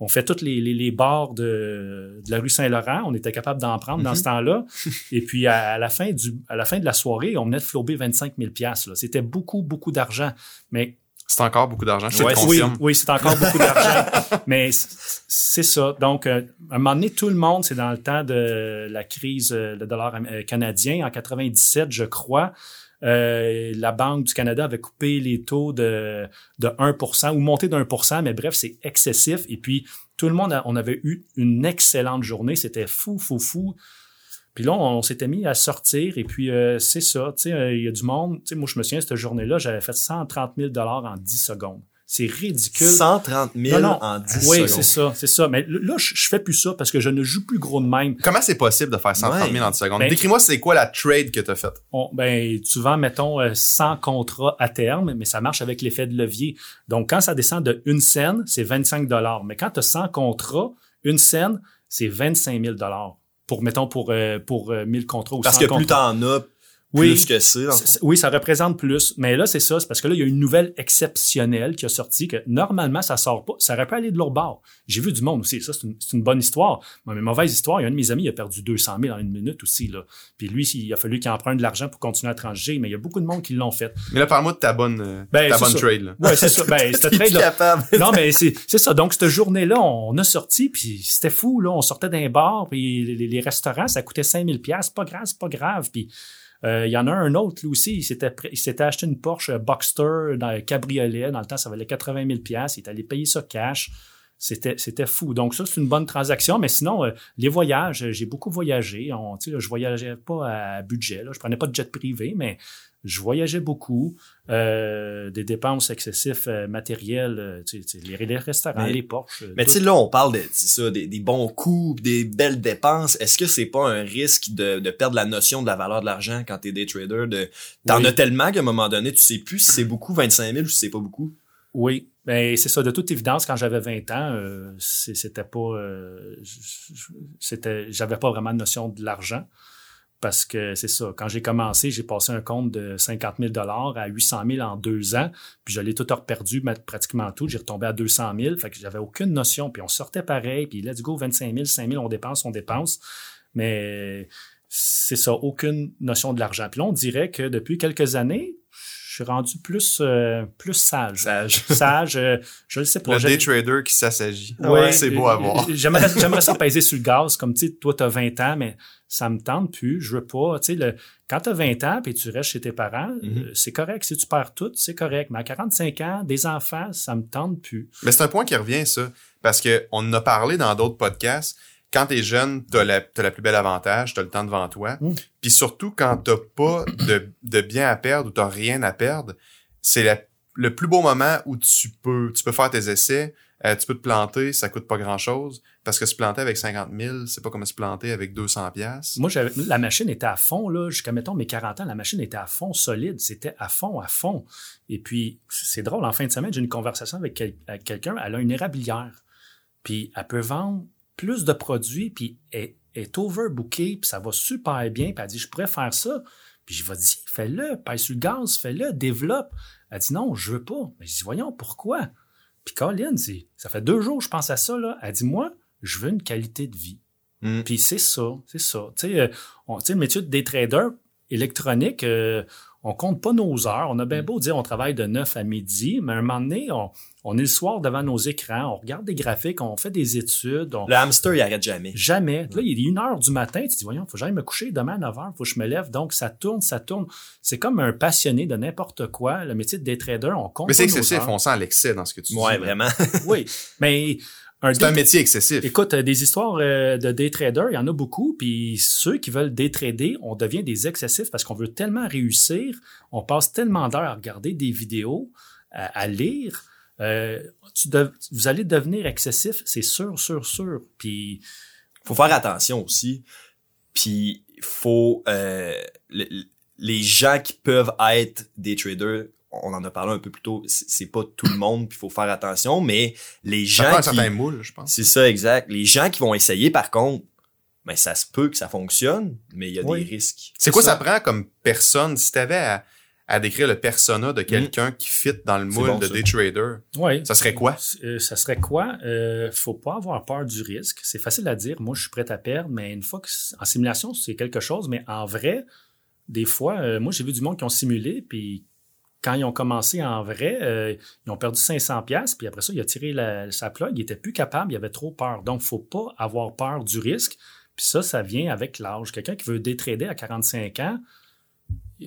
On fait toutes les, les, les bars de, de la rue Saint-Laurent. On était capable d'en prendre dans Mhm. ce temps-là. Et puis, à, à la fin du, à la fin de la soirée, on venait de flober 25 000 piastres, là. C'était beaucoup, beaucoup d'argent. Mais C'est encore beaucoup d'argent, je te Ouais, le oui, confirme. oui, c'est encore beaucoup d'argent. Mais c'est ça. Donc, euh, à un moment donné, tout le monde, c'est dans le temps de la crise euh, le dollar euh, canadien en 97, je crois. euh, la Banque du Canada avait coupé les taux de, de 1% ou monté de 1% mais bref, c'est excessif. Et puis, tout le monde, a- on avait eu une excellente journée. C'était fou, fou, fou. Puis là, on, s'était mis à sortir et puis euh, c'est ça, tu sais, euh, il y a du monde. Tu sais, moi, je me souviens, cette journée-là, j'avais fait 130 000 en 10 secondes. C'est ridicule. 130 000 Non, non. en 10 Oui, secondes. c'est ça, c'est ça. Mais là, je, je fais plus ça parce que je ne joue plus gros de même. Comment c'est possible de faire 130 000 en 10 secondes? Ben- Décris-moi, c'est quoi la trade que tu as faite? On- ben, tu vends, mettons, euh, 100 contrats à terme, mais ça marche avec l'effet de levier. Donc, quand ça descend de une scène, c'est 25 Mais quand tu as 100 contrats, une scène, c'est 25 000 pour, mettons, pour, euh, pour euh, 1000 contrats ou Parce 100 que plus t'en as, Oui. plus que. C'est- Oui, ça représente plus. Mais là, c'est ça. C'est parce que là, il y a une nouvelle exceptionnelle qui a sorti que normalement, ça sort pas. Ça aurait pu aller de l'autre bord. J'ai vu du monde aussi. Ça, c'est une, bonne histoire. Mais mauvaise histoire. Il y a un de mes amis, il a perdu 200 000 en une minute aussi, là. Puis lui, il a fallu qu'il emprunte de l'argent pour continuer à transiger. Mais il y a beaucoup de monde qui l'ont fait. Mais là, parle-moi de ta bonne, euh, Ben, ta c'est bonne ça. trade. Là. Ouais, c'est ça. Ben, cette capable. Non, mais c'est ça. Donc, cette journée-là, on a sorti, puis c'était fou, là. On sortait d'un bar, puis les, restaurants, ça coûtait 5000 pièces Pas grave, c'est pas grave. Puis il y en a un autre, lui aussi, il s'était il s'était acheté une Porsche Boxster dans le cabriolet. Dans le temps, ça valait 80 000 pièces Il est allé payer ça cash. C'était, c'était fou. Donc, ça, c'est une bonne transaction. Mais sinon, euh, les voyages, euh, j'ai beaucoup voyagé. On, je voyageais pas à budget. Là. Je prenais pas de jet privé, mais je voyageais beaucoup. Euh, des dépenses excessives euh, matérielles, euh, tu sais, tu sais, les, les restaurants, Mais- les Porsche. euh, Mais tu sais, là, on parle de, ça, des, des bons coups, des belles dépenses. Est-ce que c'est pas un risque de, de perdre la notion de la valeur de l'argent quand t'es day trader? De, t'en Oui. as tellement qu'à un moment donné, tu sais plus si c'est beaucoup 25 000 ou si c'est pas beaucoup? Oui, mais c'est ça. De toute évidence, quand j'avais 20 ans, euh, c'était pas, euh, c'était, j'avais pas vraiment de notion de l'argent parce que c'est ça. Quand j'ai commencé, j'ai passé un compte de 50 000 dollars à 800 000 en deux ans, puis je l'ai tout reperdu, pratiquement tout. J'ai retombé à 200 000, fait que j'avais aucune notion. Puis on sortait pareil, puis let's go 25 000, 5 000, on dépense, on dépense, mais c'est ça, aucune notion de l'argent. Puis là, on dirait que depuis quelques années, je suis rendu plus, euh, plus sage Sage. sage, euh, je le sais pas. Le day trader qui s'assagit. Ouais, c'est beau à voir. J'aimerais, j'aimerais ça peser sur le gaz, comme tu sais, toi, t'as 20 ans, mais ça me tente plus, je veux pas. Tu sais, le, quand t'as 20 ans puis tu restes chez tes parents, Mhm. euh, c'est correct. Si tu perds tout, c'est correct. Mais à 45 ans, des enfants, ça me tente plus. Mais c'est un point qui revient, ça. Parce que on en a parlé dans d'autres podcasts. Quand t'es jeune, t'as la, t'as la plus belle avantage, t'as le temps devant toi. Mm. Puis surtout, quand t'as pas de, de bien à perdre ou t'as rien à perdre, c'est le plus beau moment où tu peux, tu peux faire tes essais. Euh, tu peux te planter, ça coûte pas grand-chose. Parce que se planter avec 50 000, c'est pas comme se planter avec 200 pièces. Moi, la machine était à fond, là, jusqu'à, mettons, mes 40 ans, la machine était à fond, solide. C'était à fond, à fond. Et puis, c'est drôle, en fin de semaine, j'ai une conversation avec, quel- avec quelqu'un, elle a une érablière. Puis, elle peut vendre plus de produits, puis elle est overbookée, puis ça va super bien. Puis, elle dit, je pourrais faire ça. Puis, je vais dire, fais-le, paye sur le gaz, fais-le, développe. Elle dit, non, je veux pas. Mais je dis, voyons, pourquoi? Puis, Colin, dit, ça fait deux jours que je pense à ça, là. Elle dit, moi, je veux une qualité de vie. Mm. Puis c'est ça, c'est ça. Tu sais, euh, on- tu sais, le métier des traders électroniques, euh, on compte pas nos heures. On a bien beau dire on travaille de 9 à midi, mais à un moment donné, on, on est le soir devant nos écrans, on regarde des graphiques, on fait des études. On... Le hamster, il arrête jamais. Jamais. Là, il est une heure du matin, tu te dis, voyons, faut que j'aille me coucher demain à 9 heures, faut que je me lève. Donc, ça tourne, ça tourne. C'est comme un passionné de n'importe quoi. Le métier de day trader, on compte Mais c'est excessif, on sent l'excès dans ce que tu dis. Là. vraiment. Oui, mais C'est un métier excessif. Écoute, euh, des histoires euh, de day traders, il y en a beaucoup. Puis ceux qui veulent day trader, on devient des excessifs parce qu'on veut tellement réussir, on passe tellement d'heures à regarder des vidéos, à, à lire. Euh, tu vous allez devenir excessif, c'est sûr, sûr, sûr. Puis faut faire attention aussi. Puis faut euh, le- le- les gens qui peuvent être des traders, on en a parlé un peu plus tôt, c'est pas tout le monde, puis faut faire attention, mais les Ça gens un qui certain moule, je pense. c'est ça exact, les gens qui vont essayer par contre, ben ça se peut que ça fonctionne, mais il y a Oui. des risques. C'est quoi ça prend comme personne? Si t'avais à, à décrire le persona de quelqu'un qui fit dans le moule bon, de ça. day trader? ouais. Ça serait quoi? Euh, ça serait quoi? Euh, faut pas avoir peur du risque. C'est facile à dire. Moi, je suis prêt à perdre, mais une fois que en simulation, c'est quelque chose, mais en vrai, des fois, euh, moi, j'ai vu du monde qui ont simulé, puis quand ils ont commencé en vrai, euh, ils ont perdu 500 pièces, puis après ça, il a tiré sa plug, il était plus capable, il avait trop peur. Donc, faut pas avoir peur du risque. Puis ça, ça vient avec l'âge. Quelqu'un qui veut détrader à 45 ans,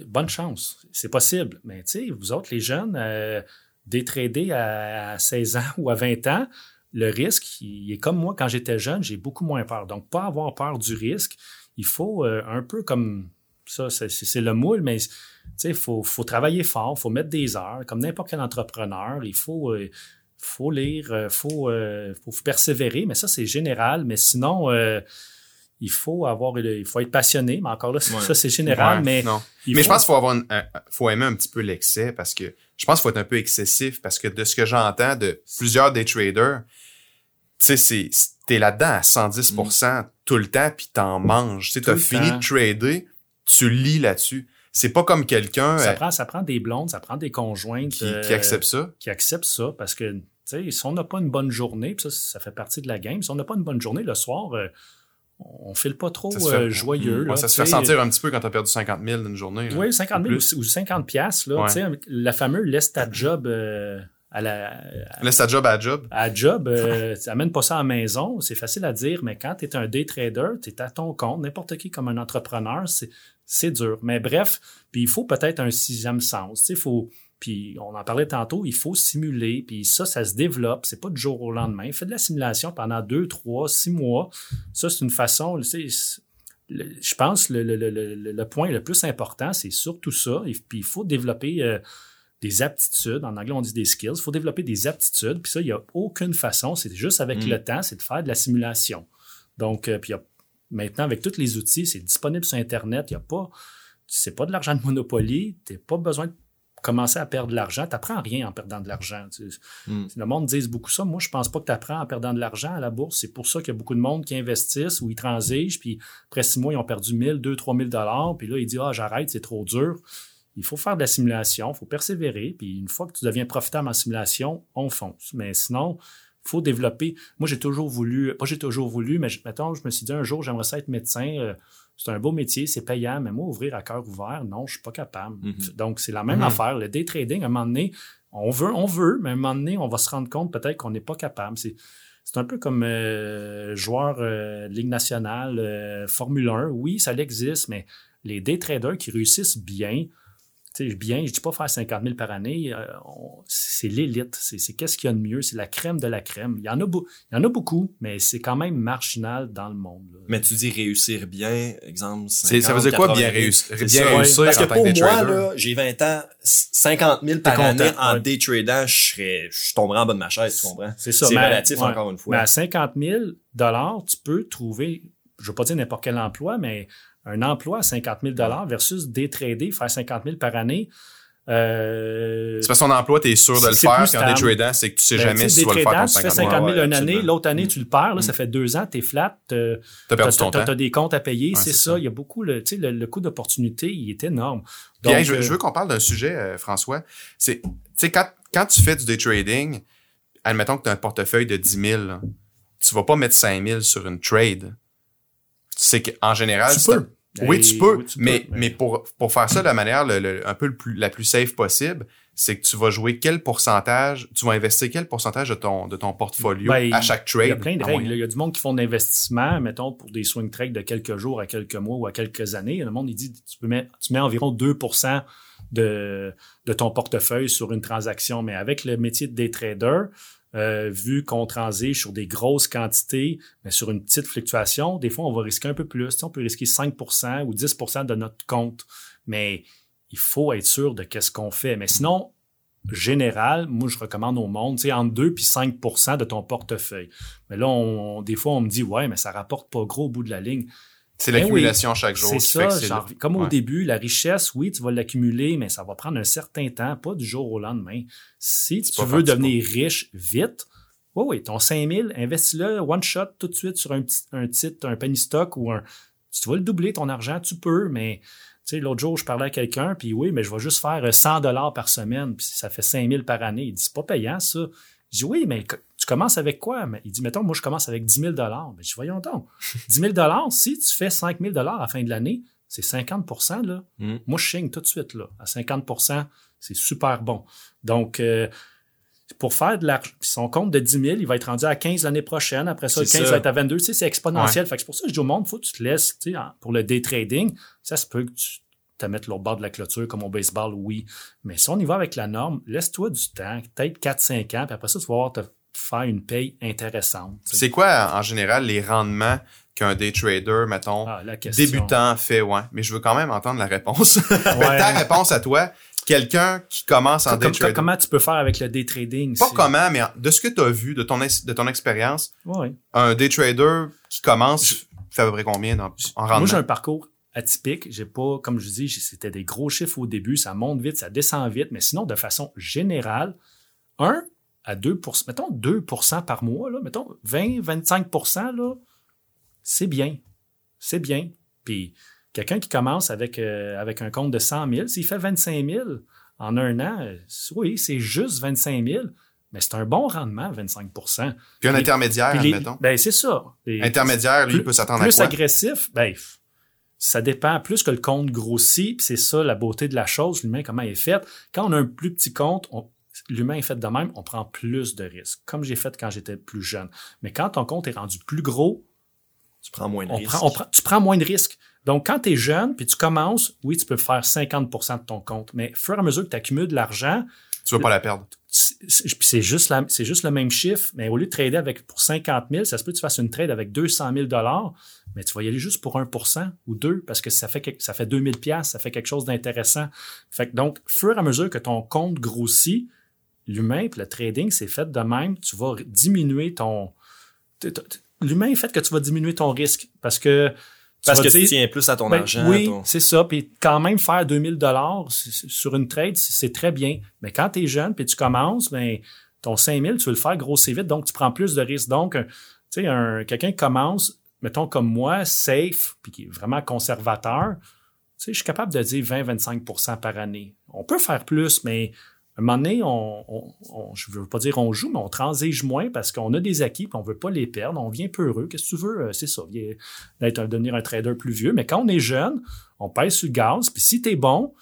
bonne chance. C'est possible. Mais tu sais, vous autres, les jeunes, euh, détrader à, à 16 ans ou à 20 ans, le risque, il est comme moi quand j'étais jeune, j'ai beaucoup moins peur. Donc, pas avoir peur du risque, il faut euh, un peu comme ça, c'est le moule, mais il faut, faut travailler fort, il faut mettre des heures, comme n'importe quel entrepreneur, il faut, euh, faut lire, il faut, euh, faut persévérer, mais ça, c'est général, mais sinon, euh, il faut avoir, il faut être passionné, mais encore là, Ouais. ça, c'est général, Ouais, mais non. Mais je pense qu'il faut avoir un- faut aimer un petit peu l'excès parce que je pense qu'il faut être un peu excessif parce que de ce que j'entends de plusieurs des traders, tu sais, c'est, t'es là-dedans à 110% tout le temps puis t'en manges. Tu sais, Tout t'as le fini temps. de trader, tu lis là-dessus. C'est pas comme quelqu'un ça euh, prend, ça prend des blondes, ça prend des conjointes qui, euh, qui accepte ça. qui acceptent ça parce que tu sais, si on n'a pas une bonne journée, ça, ça fait partie de la game, si on n'a pas une bonne journée le soir, euh, on file pas trop fait- euh, joyeux. Ouais, ça se tu fait sais. sentir un petit peu quand t'as perdu 50 000 d'une journée. Oui, 50 000 Plus. ou, ou 50 piastres, Ouais. tu sais, la fameuse laisse ta job euh, à la Laisse ta job à job. à job, euh, tu amènes pas ça à la maison, c'est facile à dire, mais quand tu es un day trader, tu es à ton compte, n'importe qui comme un entrepreneur, c'est, dur. Mais bref, puis il faut peut-être un sixième sens, il faut, puis on en parlait tantôt, il faut simuler, puis ça, ça se développe, c'est pas du jour au lendemain. Fais de la simulation pendant deux, trois, six mois, ça c'est une façon, le- je pense le, le, le, point le plus important, c'est surtout ça, et puis il faut développer... euh, des aptitudes. En anglais, on dit des skills. Il faut développer des aptitudes. Puis ça, il n'y a aucune façon. C'est juste avec Mm. le temps, c'est de faire de la simulation. Donc, euh, puis il y a- maintenant, avec tous les outils, c'est disponible sur Internet. Il y a pas, c'est pas de l'argent de Monopoly. Tu n'as pas besoin de commencer à perdre de l'argent. Tu n'apprends rien en perdant de l'argent. Tu sais. Mm. Le monde dit beaucoup ça. Moi, je pense pas que tu apprends en perdant de l'argent à la bourse. C'est pour ça qu'il y a beaucoup de monde qui investissent ou ils transigent. Puis après six mois, ils ont perdu 1000, 2, 3000 dollars. Puis là, ils disent, ah, j'arrête, c'est trop dur. Il faut faire de la simulation, il faut persévérer, puis une fois que tu deviens profitable en simulation, on fonce. Mais sinon, faut développer. Moi, j'ai toujours voulu, pas j'ai toujours voulu, mais je- mettons, je me suis dit un jour, j'aimerais ça être médecin. euh, c'est un beau métier, c'est payant, mais moi, ouvrir à cœur ouvert, non, je suis pas capable. Mhm. Donc, c'est la même Mhm. affaire. Le day trading, à un moment donné, on veut, on veut, mais à un moment donné, on va se rendre compte peut-être qu'on n'est pas capable. C'est, c'est un peu comme euh, joueur euh, de Ligue nationale, euh, Formule 1. Oui, ça existe, mais les day traders qui réussissent bien, bien, je dis pas faire 50 000 par année, euh, c'est l'élite, c'est qu'est-ce qu'il y a de mieux, c'est la crème de la crème. Il y en a, il y en a beaucoup, mais c'est quand même marginal dans le monde. là. Mais tu dis réussir bien, exemple. C'est- ça 50, veut dire quoi, 80 bien 000? réussir- bien ça. réussir Parce que en tant pour que moi, j'ai 20 ans, 50 000 par content, année en ouais. day tradant, je serais, je tomberais en bas de ma chaise, tu comprends? C'est ça. C'est mais- relatif, ouais. encore une fois. Mais à 50 000 tu peux trouver, je veux pas dire n'importe quel emploi, mais un emploi à 50 000 versus day trader, faire 50 000 par année. Euh, C'est parce que ton emploi, t'es sûr de le faire, puis en day stable. tradant, c'est que tu sais ben, jamais tu si tu vas le faire ton tu fais 50 50 000 000. une année, l'autre année, tu le perds, là, Mm. ça fait deux ans, t'es flat, euh, T'as perdu ton t'as des comptes à payer, Ouais, c'est ça. ça. Il y a beaucoup, le, tu sais, le, le coût d'opportunité, il est énorme. Je, veux- euh, je veux qu'on parle d'un sujet, euh, François. C'est, tu sais, quand, quand tu fais du day trading, admettons que tu as un portefeuille de 10 000, là, tu vas pas mettre 5 000 sur une trade. C'est qu'en général, Tu peux. Un- Oui, tu peux, oui, tu mais, peux, mais- mais pour, pour faire ça de la manière le, le- un peu le plus, la plus safe possible, c'est que tu vas jouer quel pourcentage, tu vas investir quel pourcentage de ton, de ton portfolio Ben, à chaque trade. Il y a plein de règles. Il y a du monde qui font de l'investissement, mettons, pour des swing trades de quelques jours à quelques mois ou à quelques années. Le monde, il dit, tu, peux mettre, tu mets environ 2 de, de ton portefeuille sur une transaction. Mais avec le métier de day trader, euh, vu qu'on transige sur des grosses quantités, mais sur une petite fluctuation, des fois, on va risquer un peu plus. On peut risquer 5 ou 10 de notre compte. Mais il faut être sûr de qu'est-ce qu'on fait. Mais sinon, général, moi, je recommande au monde, sais, entre 2 puis 5 de ton portefeuille. Mais là, des fois, on me dit, ouais, mais ça rapporte pas gros au bout de la ligne. C'est Ben l'accumulation chaque jour. C'est ça, fait genre, comme au Ouais. début, la richesse, oui, tu vas l'accumuler, mais ça va prendre un certain temps, pas du jour au lendemain. Si tu veux devenir riche vite, oui, oui, ton 5000, investis-le one shot tout de suite sur un, petit, un titre, un penny stock ou un. Si tu vas le doubler ton argent, tu peux, mais tu sais, l'autre jour, je parlais à quelqu'un, puis oui, mais je vais juste faire 100 dollars par semaine, puis ça fait 5000 par année. Il dit, c'est pas payant, ça. Je dis, oui, mais commences avec quoi? Mais il dit, mettons, moi, je commence avec 10 000 dollars. Mais je dis, voyons donc. 10 000 dollars, si tu fais 5 000 dollars à la fin de l'année, c'est 50 là. Mm. Moi, je signe tout de suite, là. À 50% c'est super bon. Donc, euh, pour faire de l'argent, puis son compte de 10 000, il va être rendu à 15 l'année prochaine. Après ça, le C'est 15 ça. va être à 22. Tu sais, c'est exponentiel. Fait que c'est pour ça que je dis au monde, faut que tu te laisses, tu sais, pour le day trading, ça se peut que tu te mettes l'autre bord de la clôture comme au baseball, oui. Mais si on y va avec la norme, laisse-toi du temps, peut-être 4-5 ans, puis après ça, tu vas voir faire une paye intéressante. C'est quoi, en général, les rendements qu'un day trader, mettons, Ah, débutant fait, ouais. Mais je veux quand même entendre la réponse. Ouais. Ta réponse à toi, quelqu'un qui commence en day comme- trading. comment tu peux faire avec le day trading? Pas comment, mais de ce que tu as vu, de ton, de ton expérience, Ouais. un day trader qui commence fait à peu près combien dans- en rendement? Moi, j'ai un parcours atypique. J'ai pas, comme je dis, c'était des gros chiffres au début. Ça monte vite, ça descend vite. Mais sinon, de façon générale, 1 à 2 mettons 2% par mois, là, mettons 20, 25% là, c'est bien. C'est bien. Puis, quelqu'un qui commence avec, euh, avec un compte de 100 000, s'il fait 25 000 en un an, euh, oui, c'est juste 25 000, mais c'est un bon rendement, 25% Puis un intermédiaire, Puis les- admettons. Ben, c'est ça. Et- Intermédiaire, lui, plus- peut s'attendre à plus quoi? agressif, ben, ça dépend. Plus que le compte grossit, puis c'est ça la beauté de la chose, l'humain, comment il est fait. Quand on a un plus petit compte, on- l'humain est fait de même, on prend plus de risques, comme j'ai fait quand j'étais plus jeune. Mais quand ton compte est rendu plus gros, Tu prends moins de on risques. prend, on prend- tu prends moins de risques. Donc, quand tu es jeune, puis tu commences, oui, tu peux faire 50% de ton compte. Mais au fur et à mesure que tu accumules de l'argent, Tu veux pas la perdre. c'est juste, la- juste le même chiffre, mais au lieu de trader avec pour 50 000, ça se peut que tu fasses une trade avec 200 000 mais tu vas y aller juste pour 1% ou 2 parce que ça fait, ça fait 2000 pièces, ça fait quelque chose d'intéressant. Fait que donc, fur et à mesure que ton compte grossit, l'humain puis le trading, c'est fait de même, tu vas diminuer ton... L'humain est fait que tu vas diminuer ton risque parce que... tu Parce que tu tiens plus à ton ben, argent. Oui, ton- c'est ça. Puis quand même faire 2000 dollars sur une trade, c'est très bien. Mais quand tu es jeune puis tu commences, ben ton 5000, tu veux le faire grossir vite, donc tu prends plus de risques. Donc, tu sais, un, quelqu'un qui commence, mettons comme moi, safe, puis qui est vraiment conservateur, tu sais, je suis capable de dire 20-25% par année. On peut faire plus, mais un moment donné, on, on, on- je veux pas dire on joue, mais on transige moins parce qu'on a des acquis, puis on veut pas les perdre. On vient peureux. Qu'est-ce que tu veux? Euh, C'est ça, d'être devenir un trader plus vieux. Mais quand on est jeune, on pèse sur le gaz, puis si tu es bon,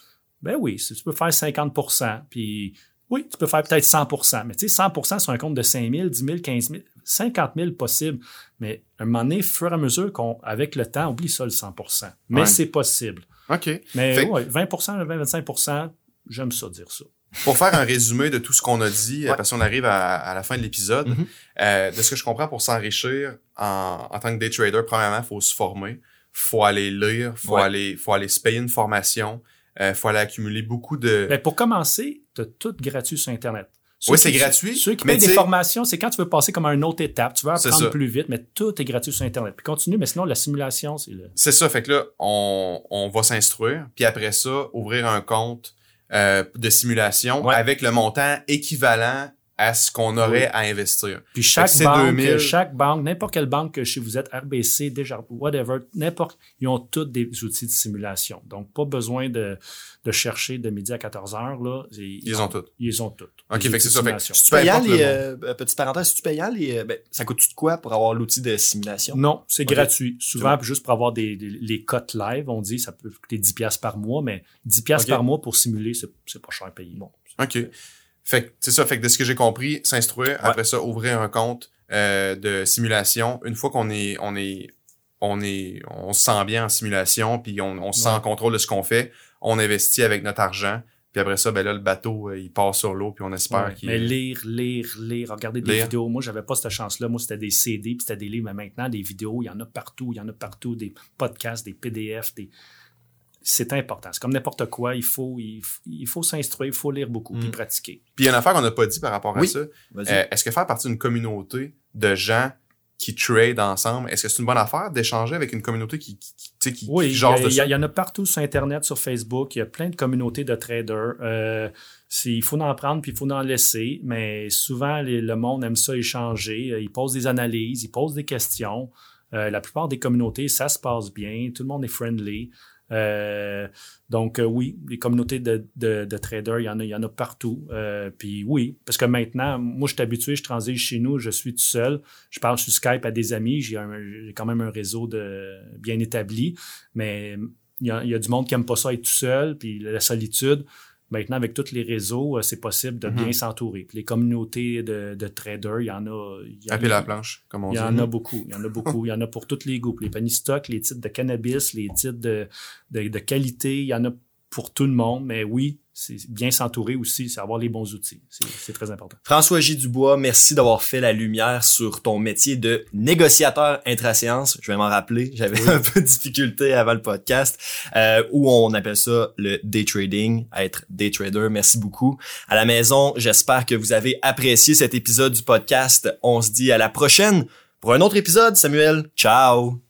ben oui, tu peux faire 50% puis oui, tu peux faire peut-être 100% mais tu sais, 100% sur un compte de 5 000, 10 000, 15 000, 50 000 possible. Mais à un moment donné, au fur et à mesure qu'on, avec le temps, oublie ça le 100% Mais Ouais. c'est possible. OK. Mais Fait- ouais, 20% 20-25 J'aime ça dire ça. Pour faire un résumé de tout ce qu'on a dit, parce qu'on arrive à, à, la fin de l'épisode, Mhm. euh, de ce que je comprends pour s'enrichir en, en tant que day trader, premièrement, faut se former, faut aller lire, faut Ouais. aller, faut aller se payer une formation, euh, faut aller accumuler beaucoup de. Ben, pour commencer, tu as tout gratuit sur Internet. Ceux Oui, c'est gratuit, Ceux qui mais payent des formations, c'est quand tu veux passer comme à une autre étape. Tu veux apprendre plus vite, mais tout est gratuit sur Internet. Puis continue, mais sinon, la simulation, c'est le. C'est ça, fait que là, on, on va s'instruire, puis après ça, ouvrir un compte euh, de simulation Ouais. avec le montant équivalent à ce qu'on aurait à investir. Puis chaque banque, 2000. chaque banque, n'importe quelle banque que chez vous êtes, RBC, Desjardins, whatever, n'importe, ils ont tous des outils de simulation. Donc, pas besoin de, de chercher de midi à 14 heures, là. Ils, Ils ont tout. Ils ont tout. Ok, fait que c'est ça. Fait que simulation. C'est Peu payant importe les, le euh, euh, petite parenthèse, c'est payant les, euh, ben, ça coûte-tu de quoi pour avoir l'outil de simulation? Non, c'est gratuit. Souvent, juste pour avoir des, des- les cotes live, on dit ça peut coûter 10 pièces par mois, mais 10 pièces Ok. par mois pour simuler, c'est c'est pas cher payé. Bon. OK. Fait que c'est ça. Fait que de ce que j'ai compris, s'instruire, après ça, ouvrir un compte euh, de simulation. Une fois qu'on est, on est, on est, on se sent bien en simulation, puis on, on se sent Ouais. en contrôle de ce qu'on fait, on investit avec notre argent. Puis après ça, ben là, le bateau, euh, il part sur l'eau, puis on espère Ouais, qu'il. mais lire, lire, lire, regarder des Lire. vidéos. Moi, j'avais pas cette chance-là. Moi, c'était des CD, puis c'était des livres. Mais maintenant, des vidéos, il y en a partout. Il y en a partout. Des podcasts, des PDF, des... C'est important. C'est comme n'importe quoi. Il faut, il, faut s'instruire, il faut lire beaucoup, puis Mm. pratiquer. Puis il y a une affaire qu'on n'a pas dit par rapport à Oui. ça. Euh, est-ce que faire partie d'une communauté de gens qui trade ensemble, est-ce que c'est une bonne affaire d'échanger avec une communauté qui, qui, qui, tu sais, qui, Oui, qui il y, jase a- de il y a- ça? il y en a partout sur Internet, sur Facebook. Il y a plein de communautés de traders. Euh, il faut en prendre puis il faut en laisser. Mais souvent, les- le monde aime ça échanger. Euh, Ils posent des analyses, ils posent des questions. Euh, la plupart des communautés, ça se passe bien. Tout le monde est friendly. Euh, donc euh, oui, les communautés de, de, de traders, il y en a, il y en a partout. Euh, puis oui, parce que maintenant, moi, je suis habitué, je transige chez nous, je suis tout seul. Je parle sur Skype à des amis. J'ai quand même un réseau bien établi, mais il y a, il y a du monde qui aime pas ça être tout seul, puis la solitude. Maintenant, avec tous les réseaux, euh, c'est possible de Mhm. bien s'entourer. Puis les communautés de, de traders, il y en a. Il y en a- la planche, comme on il y dit. en a beaucoup. Il y en a beaucoup. Il y en a pour tous les goûts. Les paniers stock, les titres de cannabis, les titres de, de, de qualité, il y en a pour tout le monde. Mais oui, c'est bien s'entourer aussi, c'est avoir les bons outils. C'est très important. François J. Dubois, merci d'avoir fait la lumière sur ton métier de négociateur intraséance. Je vais m'en rappeler, j'avais un peu de difficulté avant le podcast, euh, où on appelle ça le day trading, être day trader. Merci beaucoup. À la maison, j'espère que vous avez apprécié cet épisode du podcast. On se dit à la prochaine pour un autre épisode, Samuel. Ciao!